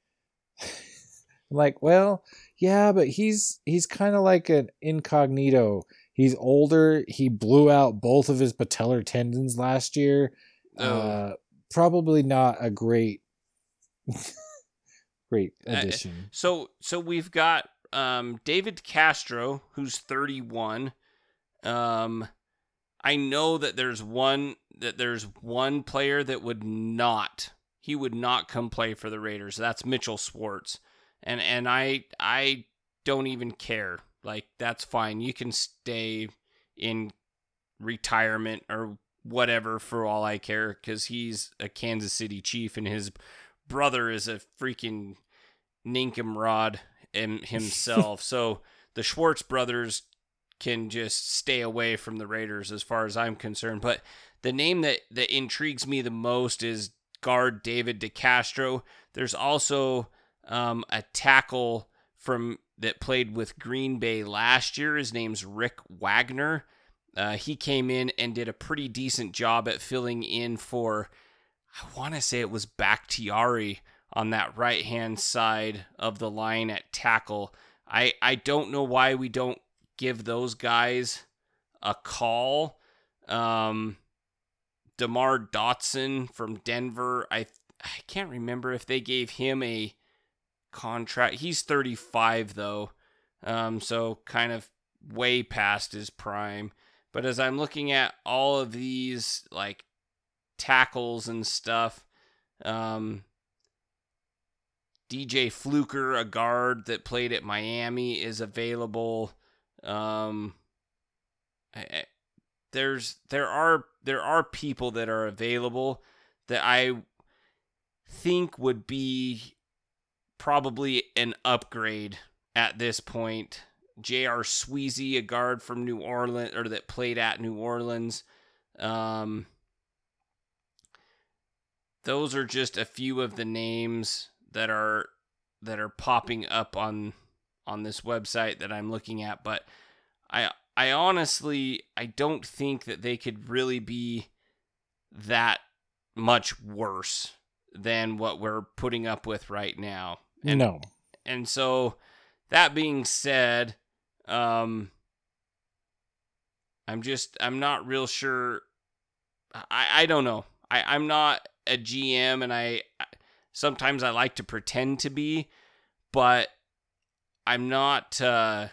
<laughs> like, well, yeah, but he's he's kind of like an incognito He's older. He blew out both of his patellar tendons last year. Oh. Uh, probably not a great, <laughs> great uh, addition. Uh, so, so we've got um, David Castro, who's 31. Um, I know that there's one that there's one player that would not he would not come play for the Raiders. That's Mitchell Schwartz, and and I I don't even care. Like that's fine. You can stay in retirement or whatever for all I care cuz he's a Kansas City Chief and his brother is a freaking Ninkumrod <laughs> himself. so the Schwartz brothers can just stay away from the Raiders as far as I'm concerned. But the name that, that intrigues me the most is guard David DeCastro. There's also um, a tackle from that played with Green Bay last year. His name's Rick Wagner. Uh, he came in and did a pretty decent job at filling in for, I want to say it was Bakhtiari on that right hand side of the line at tackle. I, I don't know why we don't give those guys a call. Um, DeMar Dotson from Denver, I I can't remember if they gave him a contract. He's 35 though, um, so kind of way past his prime. But as I'm looking at all of these like tackles and stuff, um, DJ Fluker, a guard that played at Miami, is available. Um, I, I, there's there are there are people that are available that I think would be probably an upgrade at this point. J.R. Sweezy, a guard from New Orleans, or that played at New Orleans. Um, those are just a few of the names that are that are popping up on on this website that I'm looking at, but I I honestly I don't think that they could really be that much worse than what we're putting up with right now. And, no. And so that being said, um I'm just I'm not real sure I I don't know. I I'm not a GM and I sometimes I like to pretend to be, but I'm not uh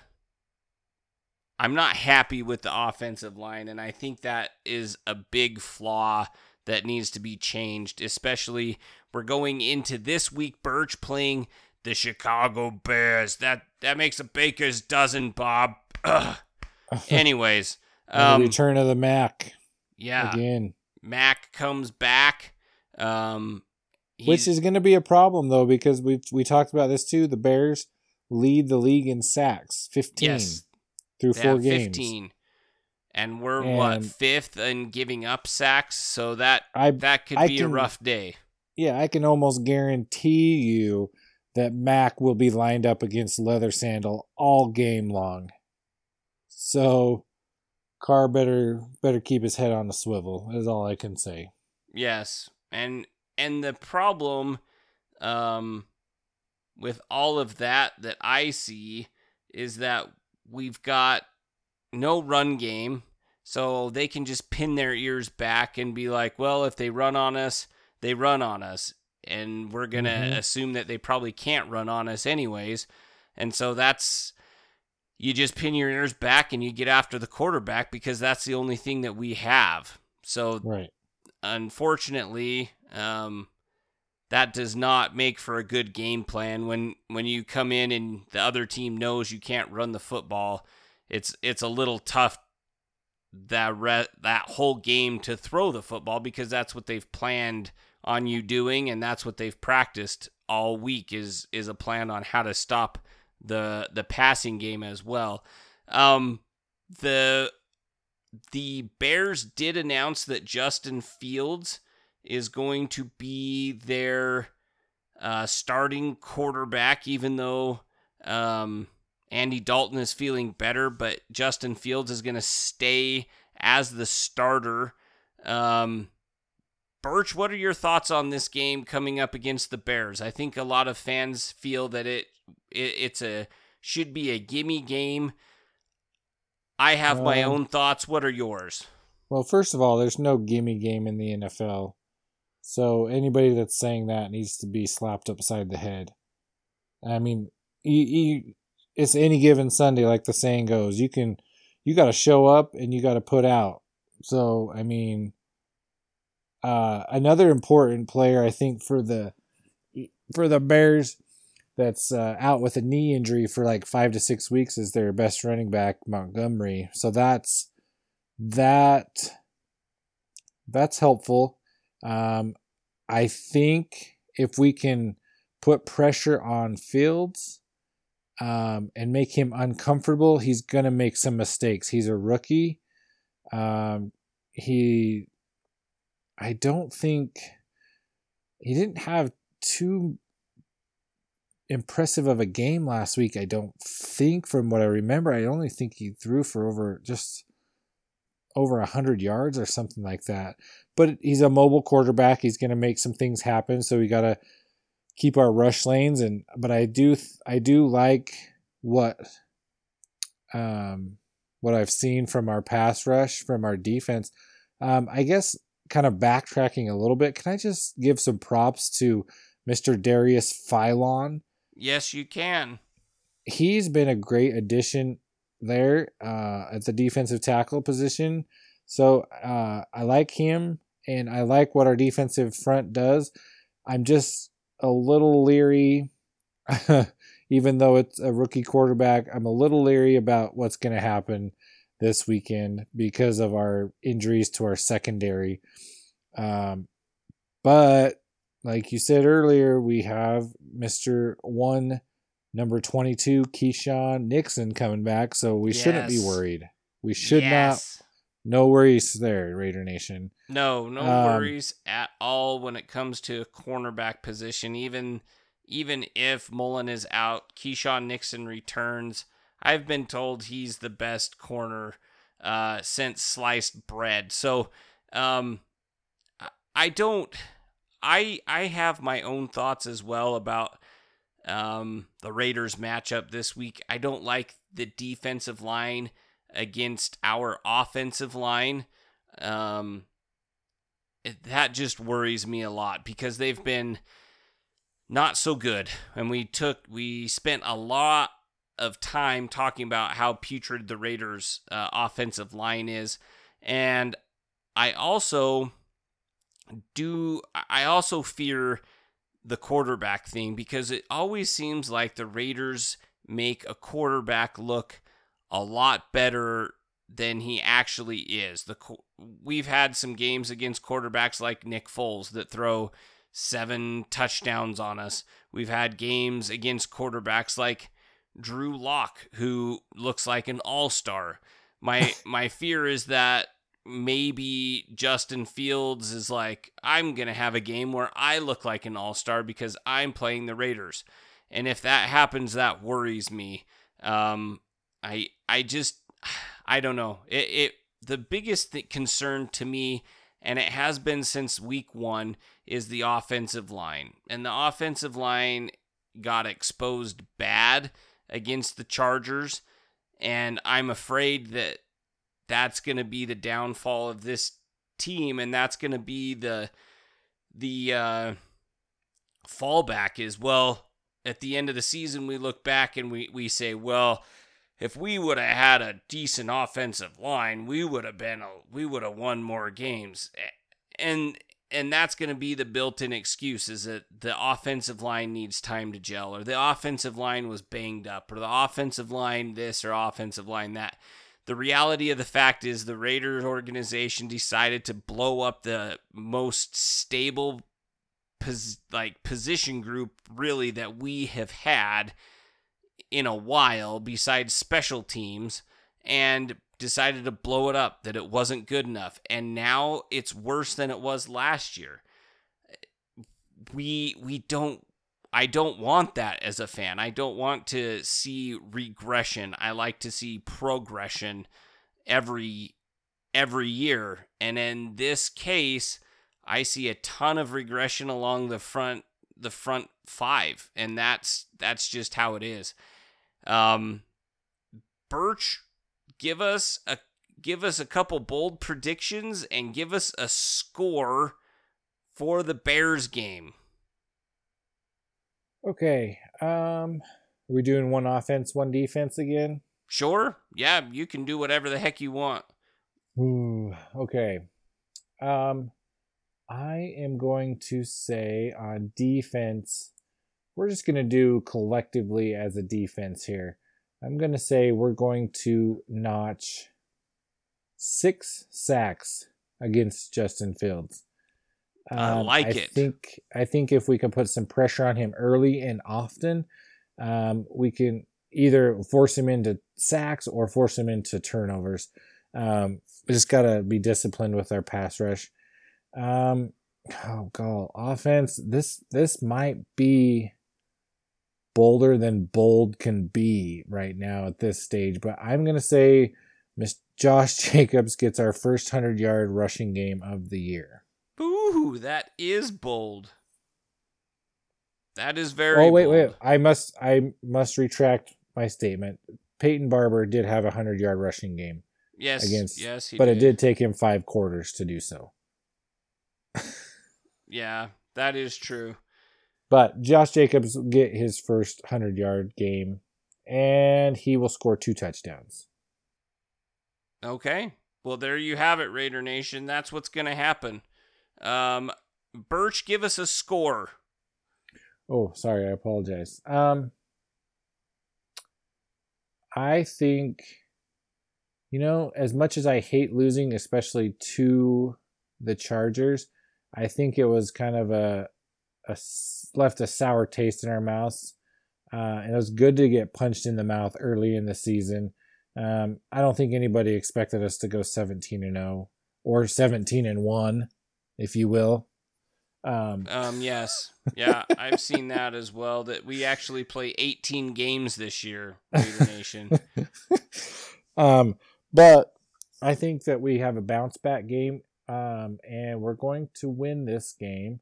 I'm not happy with the offensive line and I think that is a big flaw that needs to be changed, especially we're going into this week, Birch playing the Chicago Bears. That that makes a baker's dozen, Bob. <laughs> Anyways, um, return of the Mack. Yeah, again, Mack comes back. Um, which is going to be a problem though because we we talked about this too. The Bears lead the league in sacks, fifteen yes, through four games. Fifteen and we're and what fifth in giving up sacks so that I, that could I be can, a rough day yeah i can almost guarantee you that Mack will be lined up against leather sandal all game long. So carr better better keep his head on the swivel is all i can say. Yes and and the problem um with all of that that I see is that we've got no run game, so they can just pin their ears back and be like, well, if they run on us, they run on us. And we're going to Mhm. assume that they probably can't run on us anyways. And so that's, you just pin your ears back and you get after the quarterback because that's the only thing that we have. So Right. unfortunately, um, that does not make for a good game plan when when you come in and the other team knows you can't run the football. It's it's a little tough that re- that whole game to throw the football because that's what they've planned on you doing and that's what they've practiced all week is is a plan on how to stop the the passing game as well. Um, the the Bears did announce that Justin Fields is going to be their uh, starting quarterback, even though um, Andy Dalton is feeling better, but Justin Fields is going to stay as the starter. Um, Birch, what are your thoughts on this game coming up against the Bears? I think a lot of fans feel that it, it it's a should be a gimme game. I have my Um, own thoughts. What are yours? Well, first of all, there's no gimme game in the NFL. So anybody that's saying that needs to be slapped upside the head. I mean, you, you, it's any given Sunday, like the saying goes. You can, you got to show up and you got to put out. So I mean, uh, another important player I think for the for the Bears that's uh, out with a knee injury for like five to six weeks is their best running back Montgomery. So that's that that's helpful. Um, I think if we can put pressure on Fields um, and make him uncomfortable, he's gonna make some mistakes. He's a rookie. Um, he, I don't think he didn't have too impressive of a game last week. I don't think, from what I remember, I only think he threw for over just over a hundred yards or something like that. But he's a mobile quarterback. He's going to make some things happen. So we got to keep our rush lanes. And but I do I do like what um what I've seen from our pass rush from our defense. Um, I guess kind of backtracking a little bit. Can I just give some props to Mr. Darius Philon? Yes, you can. he's been a great addition there uh, at the defensive tackle position. So uh, I like him, and I like what our defensive front does. I'm just a little leery, <laughs> even though it's a rookie quarterback. I'm a little leery about what's going to happen this weekend because of our injuries to our secondary. Um, but like you said earlier, we have Mr. One, number 22, Keisean Nixon coming back, so we shouldn't be worried. We should Yes. not, no worries there, Raider Nation. No, no Um, worries at all when it comes to a cornerback position. Even even if Mullen is out, Keisean Nixon returns. I've been told he's the best corner uh, since sliced bread. So um, I- don't. I I have my own thoughts as well about um, the Raiders matchup this week. I don't like the defensive line against our offensive line. Um, it, that just worries me a lot because they've been not so good. And we took we spent a lot of time talking about how putrid the Raiders' uh, offensive line is, and I also do I also fear the quarterback thing because it always seems like the Raiders make a quarterback look a lot better than he actually is. The we've had some games against quarterbacks like Nick Foles that throw seven touchdowns on us. We've had games against quarterbacks like Drew Lock who looks like an all-star. My <laughs> my fear is that maybe Justin Fields is like I'm going to have a game where I look like an all-star because I'm playing the Raiders. And if that happens that worries me. Um I I just <sighs> I don't know. It, it the biggest th- concern to me, and it has been since week one, is the offensive line. And the offensive line got exposed bad against the Chargers. And I'm afraid that that's going to be the downfall of this team. And that's going to be the, the, uh, fallback is, well, at the end of the season, we look back and we, we say, well, if we would have had a decent offensive line, we would have been a, we would have won more games. And and that's going to be the built-in excuse is that the offensive line needs time to gel or the offensive line was banged up or the offensive line this or offensive line that. The reality of the fact is the Raiders organization decided to blow up the most stable pos- like position group really that we have had in a while besides special teams and decided to blow it up that it wasn't good enough and now it's worse than it was last year we we don't I don't want that as a fan. I don't want to see regression. I like to see progression every every year. And in this case, I see a ton of regression along the front the front five, and that's that's just how it is. Um, Birch, give us a give us a couple bold predictions and give us a score for the Bears game. Okay. Um, are we doing one offense, one defense again? Sure. Yeah, you can do whatever the heck you want. Ooh, okay. Um, I am going to say on defense, we're just going to do collectively as a defense here. I'm going to say we're going to notch six sacks against Justin Fields. Um, I like I it. Think I think if we can put some pressure on him early and often, um, we can either force him into sacks or force him into turnovers. Um, we just gotta be disciplined with our pass rush. Um, oh god, offense. This this might be bolder than bold can be right now at this stage, but I'm gonna say Miss Josh <laughs> Jacobs gets our first hundred yard rushing game of the year. Ooh, that is bold. That is very. Oh wait, bold. wait! I must I must retract my statement. Peyton Barber did have a hundred yard rushing game Yes, against, yes, he but did. it did take him five quarters to do so. <laughs> Yeah, that is true. But Josh Jacobs will get his first hundred yard game, and he will score two touchdowns. Okay. Well, there you have it, Raider Nation. That's what's going to happen. Um, Birch, give us a score. Oh, sorry, I apologize. Um, I think, you know, as much as I hate losing, especially to the Chargers, I think it was kind of a, a left a sour taste in our mouths, uh, and it was good to get punched in the mouth early in the season. Um, I don't think anybody expected us to go 17 and 0 or 17 and 1, if you will. Um, Um, yes. Yeah, <laughs> I've seen that as well. That we actually play 18 games this year, Raider Nation. <laughs> um, but I think that we have a bounce back game, um, and we're going to win this game.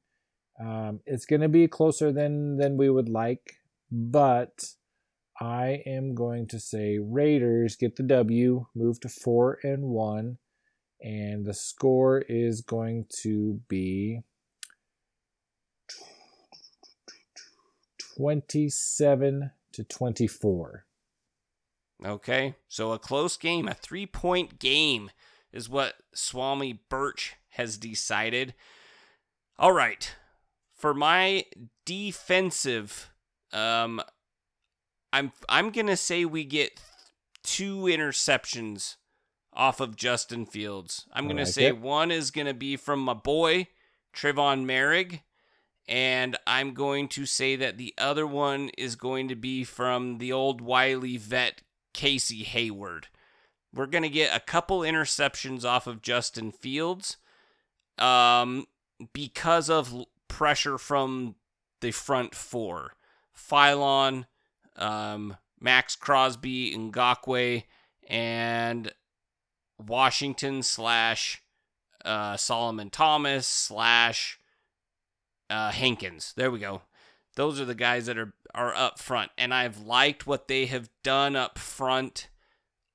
Um, it's going to be closer than than we would like, but I am going to say Raiders get the W, move to four and one, and the score is going to be twenty-seven to twenty-four. Okay, so a close game, a three point game is what Swami Birch has decided. All right, for my defensive, um, I'm I'm gonna say we get two interceptions off of Justin Fields. I'm gonna like say it. one is gonna be from my boy Trevon Moehrig, and I'm going to say that the other one is going to be from the old Wiley vet Casey Hayward. We're going to get a couple interceptions off of Justin Fields um, because of pressure from the front four. Philon, um, Maxx Crosby, Ngakoue, and Washington slash uh, Solomon Thomas slash uh, Hankins. There we go. Those are the guys that are are up front, and I've liked what they have done up front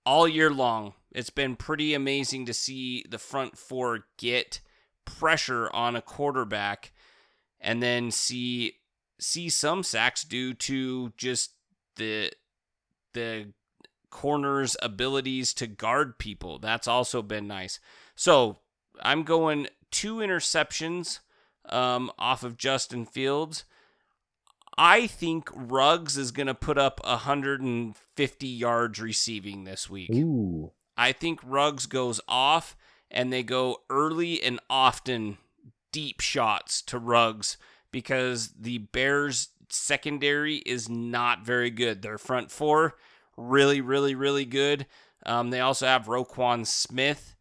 all year long. It's been pretty amazing to see the front four get pressure on a quarterback and then see see some sacks due to just the the corners abilities to guard people. That's also been nice. So, I'm going two interceptions um, off of Justin Fields. I think Ruggs is going to put up 150 yards receiving this week. Ooh. I think Ruggs goes off and they go early and often deep shots to Ruggs because the Bears secondary is not very good. Their front four really, really, really good. Um, they also have Roquan Smith,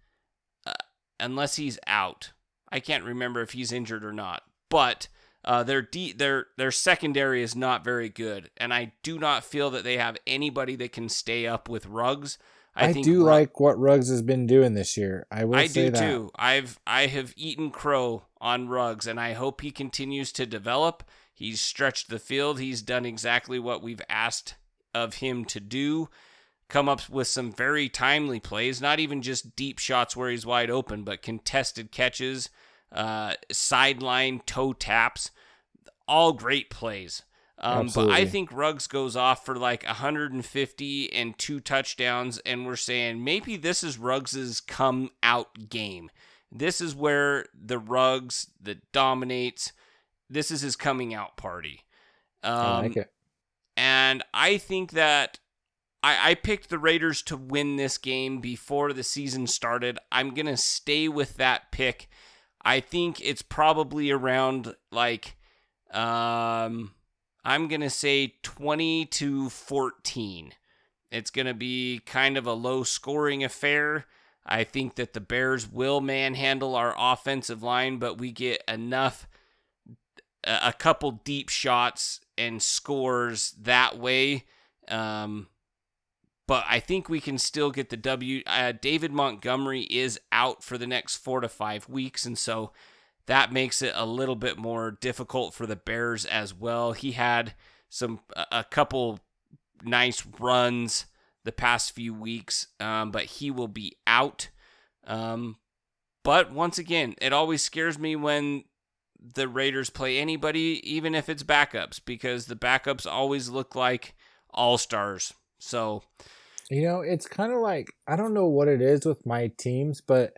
uh, unless he's out. I can't remember if he's injured or not. But uh, their de- their their secondary is not very good, and I do not feel that they have anybody that can stay up with Ruggs. I, I do like what Ruggs has been doing this year. I will. I do that. too. I've I have eaten crow on Ruggs, and I hope he continues to develop. He's stretched the field. He's done exactly what we've asked of him to do. Come up with some very timely plays, not even just deep shots where he's wide open, but contested catches uh, sideline toe taps, all great plays. Um, but I think Ruggs goes off for like 150 and two touchdowns, and we're saying maybe this is Ruggs's come out game. This is where the Ruggs that dominates. This is his coming out party. Um, I like it. And I think that I, I picked the Raiders to win this game before the season started. I'm gonna stay with that pick I think it's probably around like um I'm going to say 20 to 14. It's going to be kind of a low scoring affair. I think that the Bears will manhandle our offensive line, but we get enough a couple deep shots and scores that way. Um, but I think we can still get the W. Uh, David Montgomery is out for the next four to five weeks, and so that makes it a little bit more difficult for the Bears as well. He had some a couple nice runs the past few weeks, um, but he will be out. Um, but once again, it always scares me when the Raiders play anybody, even if it's backups, because the backups always look like all stars. So you know, it's kind of like I don't know what it is with my teams, but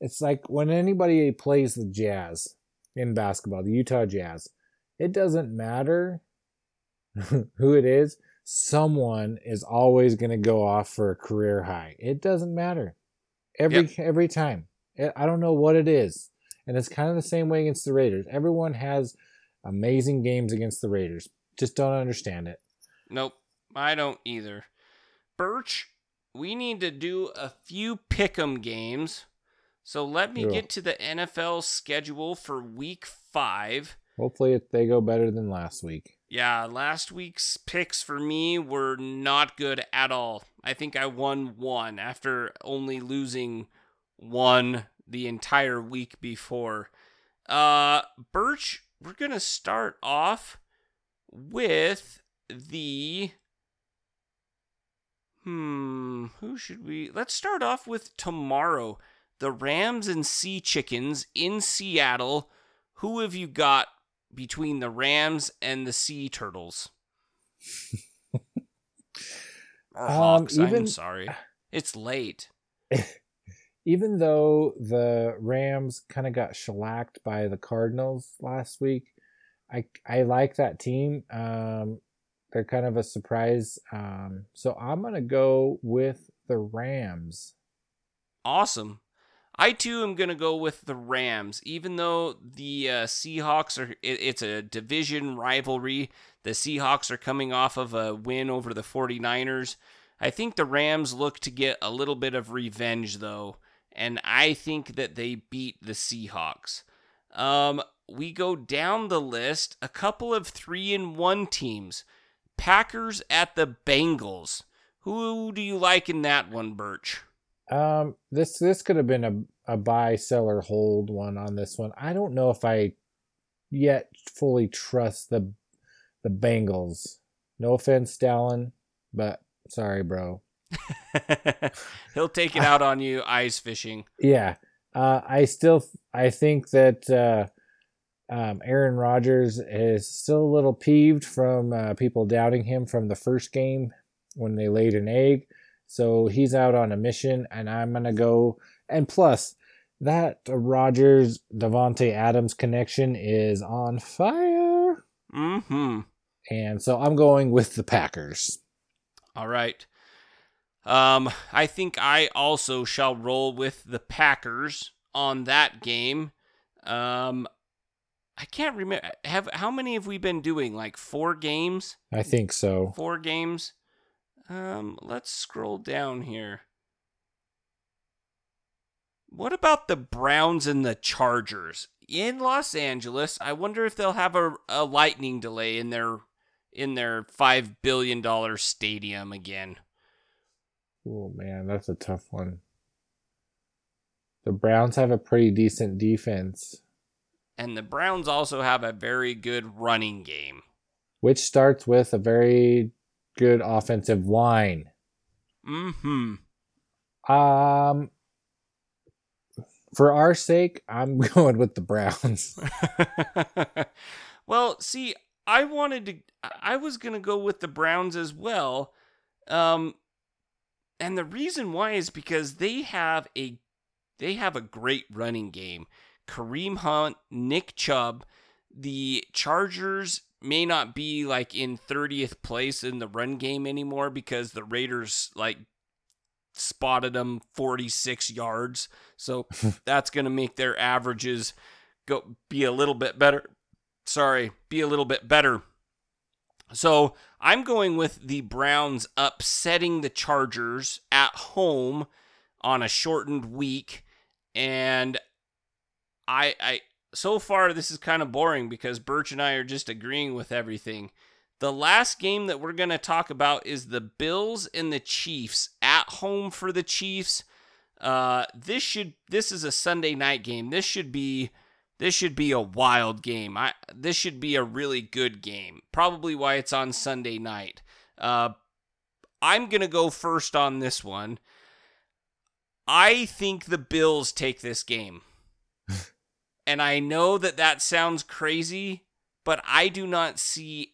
it's like when anybody plays the Jazz in basketball, the Utah Jazz, it doesn't matter <laughs> who it is, someone is always going to go off for a career high. It doesn't matter. Every yep. every time. I don't know what it is. And it's kind of the same way against the Raiders. Everyone has amazing games against the Raiders. Just don't understand it. Nope. I don't either. Birch, we need to do a few pick'em games. So let me get to the NFL schedule for week five. Hopefully they go better than last week. Yeah, last week's picks for me were not good at all. I think I won one after only losing one the entire week before. Uh Birch, we're going to start off with the Hmm, who should we? Let's start off with tomorrow. The Rams and Sea Chickens in Seattle. Who have you got between the Rams and the Sea Turtles? <laughs> or um, Hawks, even, I'm sorry. It's late. <laughs> even though the Rams kind of got shellacked by the Cardinals last week, I I like that team. Um, they're kind of a surprise. Um, so I'm gonna go with the Rams. Awesome. I too am gonna go with the Rams, even though the uh, Seahawks are. It, it's a division rivalry. The Seahawks are coming off of a win over the 49ers. I think the Rams look to get a little bit of revenge though, and I think that they beat the Seahawks. Um, we go down the list. A couple of three and one teams. Packers at the Bengals. Who do you like in that one, Birch? Um, this this could have been a a buy, seller, hold one on this one. I don't know if I yet fully trust the the Bengals. No offense, Dallin, but sorry, bro. <laughs> He'll take it out on you, ice fishing. Yeah, uh, I still I think that uh, um, Aaron Rodgers is still a little peeved from uh, people doubting him from the first game when they laid an egg. So he's out on a mission, and I'm gonna go. And plus, that Rodgers Davante Adams connection is on fire. Mm-hmm. And so I'm going with the Packers. All right. Um, I think I also shall roll with the Packers on that game. Um, I can't remember. Have how many have we been doing? Like four games? I think so. Four games. Um, let's scroll down here. What about the Browns and the Chargers in Los Angeles? I wonder if they'll have a, a lightning delay in their in their five billion dollar stadium again. Oh man, that's a tough one. The Browns have a pretty decent defense. And the Browns also have a very good running game. Which starts with a very good offensive line. Mm-hmm. Um for our sake, I'm <laughs> going with the Browns. <laughs> well, see, I wanted to I was going to go with the Browns as well. Um and the reason why is because they have a they have a great running game. Kareem Hunt, Nick Chubb, the Chargers may not be like in 30th place in the run game anymore because the Raiders like spotted them 46 yards. So <laughs> that's going to make their averages go be a little bit better. Sorry, be a little bit better. So I'm going with the Browns upsetting the Chargers at home on a shortened week. And I I so far this is kind of boring because Birch and I are just agreeing with everything. The last game that we're going to talk about is the Bills and the Chiefs at home for the Chiefs. Uh, this should this is a Sunday night game. This should be this should be a wild game. I this should be a really good game. Probably why it's on Sunday night. Uh, I'm gonna go first on this one. I think the Bills take this game. And I know that that sounds crazy, but I do not see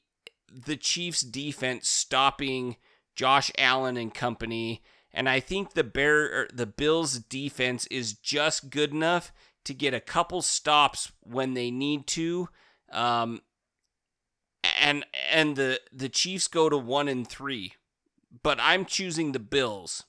the Chiefs defense stopping Josh Allen and company. And I think the Bear er, the Bills defense is just good enough to get a couple stops when they need to. Um, and and the the Chiefs go to 1 and 3. But I'm choosing the Bills.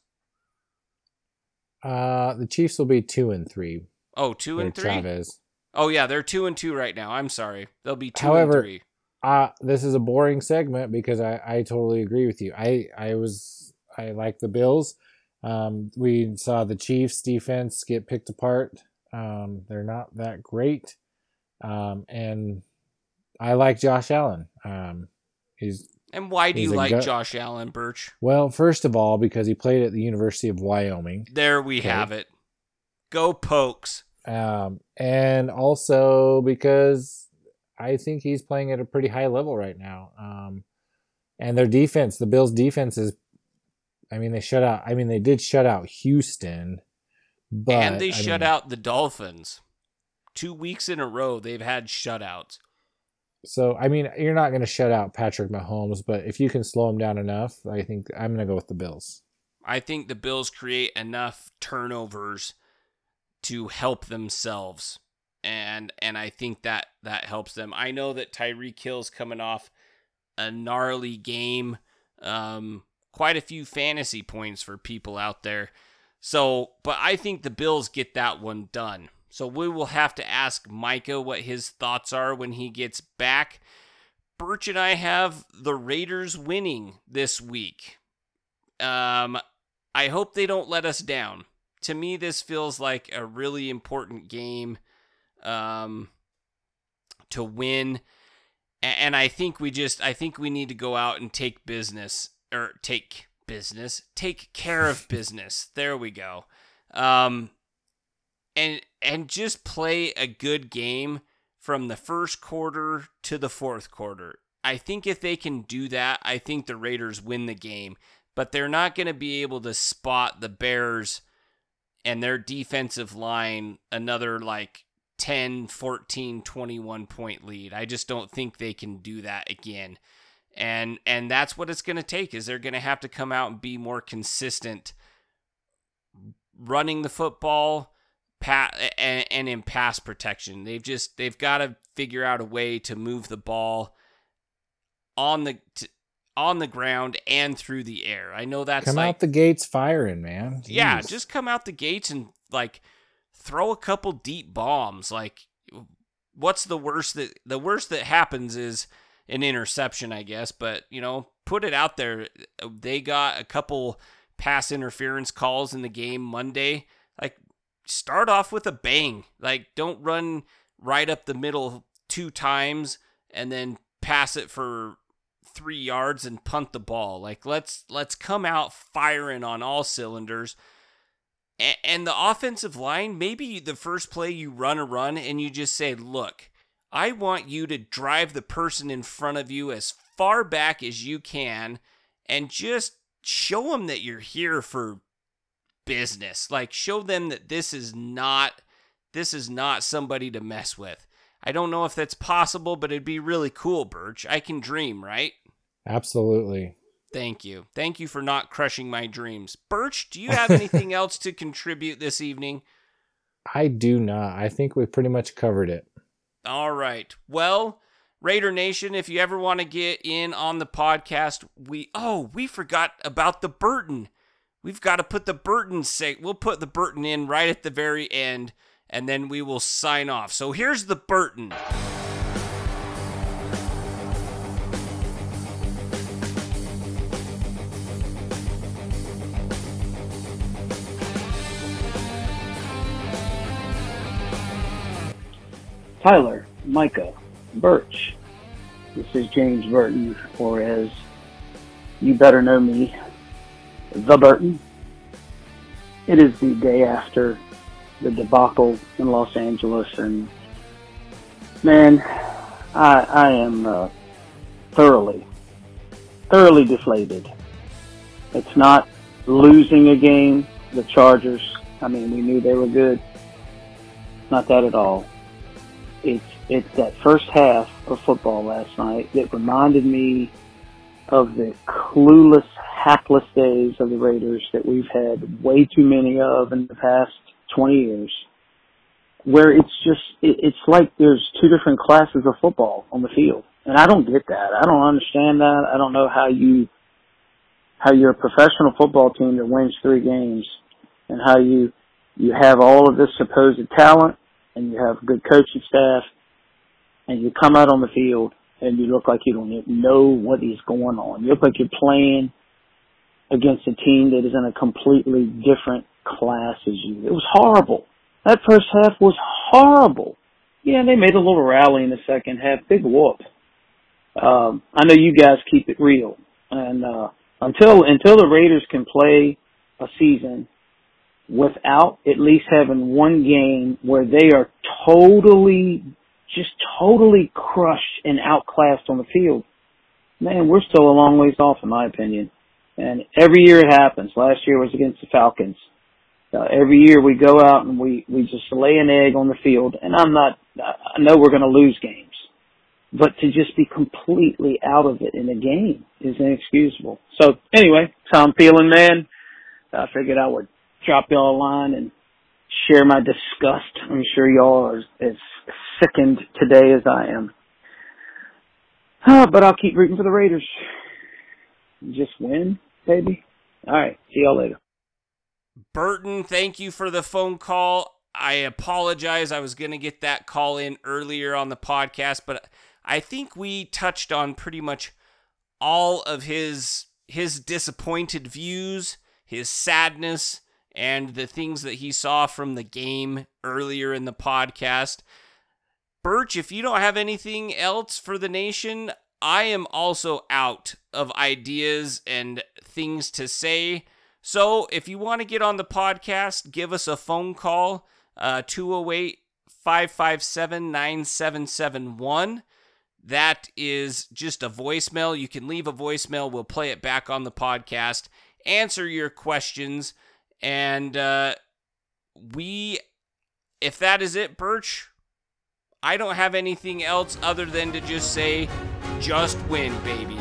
Uh the Chiefs will be 2 and 3. Oh, two and 3. Chavez. Oh yeah, they're 2 and 2 right now. I'm sorry. They'll be 2 However, and 3. Uh this is a boring segment because I I totally agree with you. I I was I like the Bills. Um, we saw the Chiefs defense get picked apart. Um, they're not that great. Um, and I like Josh Allen. Um, he's And why do he's you like gut- Josh Allen, Birch? well, first of all, because he played at the University of Wyoming. There we Okay. have it. Go Pokes. Um, and also because I think he's playing at a pretty high level right now. Um, and their defense, the Bills' defense is, I mean, they shut out. I mean, they did shut out Houston, but and they I shut mean, out the Dolphins. Two weeks in a row, they've had shutouts. So I mean, you're not going to shut out Patrick Mahomes, but if you can slow him down enough, I think I'm going to go with the Bills. I think the Bills create enough turnovers to help themselves. And and I think that that helps them. I know that Tyreek Hill's coming off a gnarly game. Um quite a few fantasy points for people out there. So, but I think the Bills get that one done. So we will have to ask Micah what his thoughts are when he gets back. Birch and I have the Raiders winning this week. Um, I hope they don't let us down. To me, this feels like a really important game um, to win. And I think we just, I think we need to go out and take business, or take business, take care of <laughs> business. There we go. Um, and and just play a good game from the first quarter to the fourth quarter. I think if they can do that, I think the Raiders win the game. But they're not going to be able to spot the Bears and their defensive line another like 10, 14, 21 point lead. I just don't think they can do that again. And and that's what it's going to take is they're going to have to come out and be more consistent running the football pat and, and in pass protection. They've just they've got to figure out a way to move the ball on the on the ground and through the air. I know that's come like, out the gates firing, man. Jeez. yeah, just come out the gates and like throw a couple deep bombs. Like, what's the worst that the worst that happens is an interception, I guess. But you know, put it out there. They got a couple pass interference calls in the game Monday. Like, start off with a bang. Like, don't run right up the middle two times and then pass it for three yards and punt the ball. Like let's let's come out firing on all cylinders. And, and the offensive line, maybe the first play you run a run and you just say, "Look, I want you to drive the person in front of you as far back as you can, and just show them that you're here for business. Like show them that this is not this is not somebody to mess with." I don't know if that's possible, but it'd be really cool, Birch. I can dream, right? Absolutely. Thank you. Thank you for not crushing my dreams. Birch, do you have anything <laughs> else to contribute this evening? I do not. I think we pretty much covered it. All right. Well, Raider Nation, if you ever want to get in on the podcast, we oh, we forgot about the Burton. We've got to put the Burton say we'll put the Burton in right at the very end and then we will sign off. So here's the Burton. Tyler, Micah, Birch. This is James Burton, or as you better know me, the Burton. It is the day after the debacle in Los Angeles, and man, I I am uh, thoroughly, thoroughly deflated. It's not losing a game. The Chargers. I mean, we knew they were good. Not that at all. It's it's that first half of football last night that reminded me of the clueless, hapless days of the Raiders that we've had way too many of in the past 20 years where it's just, it, it's like there's two different classes of football on the field. And I don't get that. I don't understand that. I don't know how you, how you're a professional football team that wins three games and how you, you have all of this supposed talent and you have good coaching staff and you come out on the field and you look like you don't know what is going on. You look like you're playing against a team that is in a completely different class as you. It was horrible. That first half was horrible. Yeah, they made a little rally in the second half. Big whoop. Um, I know you guys keep it real, and uh, until until the Raiders can play a season without at least having one game where they are totally, just totally crushed and outclassed on the field, man, we're still a long ways off, in my opinion. And every year it happens. Last year was against the Falcons. Uh, every year we go out and we, we just lay an egg on the field and I'm not, I know we're going to lose games, but to just be completely out of it in a game is inexcusable. So anyway, I'm feeling, man. I figured I would drop y'all a line and share my disgust. I'm sure y'all are as sickened today as I am. Uh, but I'll keep rooting for the Raiders. Just win, baby. All right. See y'all later. Burton, thank you for the phone call. I apologize. I was going to get that call in earlier on the podcast, but I think we touched on pretty much all of his his disappointed views, his sadness, and the things that he saw from the game earlier in the podcast. Birch, if you don't have anything else for the nation, I am also out of ideas and things to say. So if you want to get on the podcast, give us a phone call, uh, 208 557 9771. that is just a voicemail. You can leave a voicemail. We'll play it back on the podcast, answer your questions, and uh, we, if that is it, Birch, I don't have anything else other than to just say, just win, baby.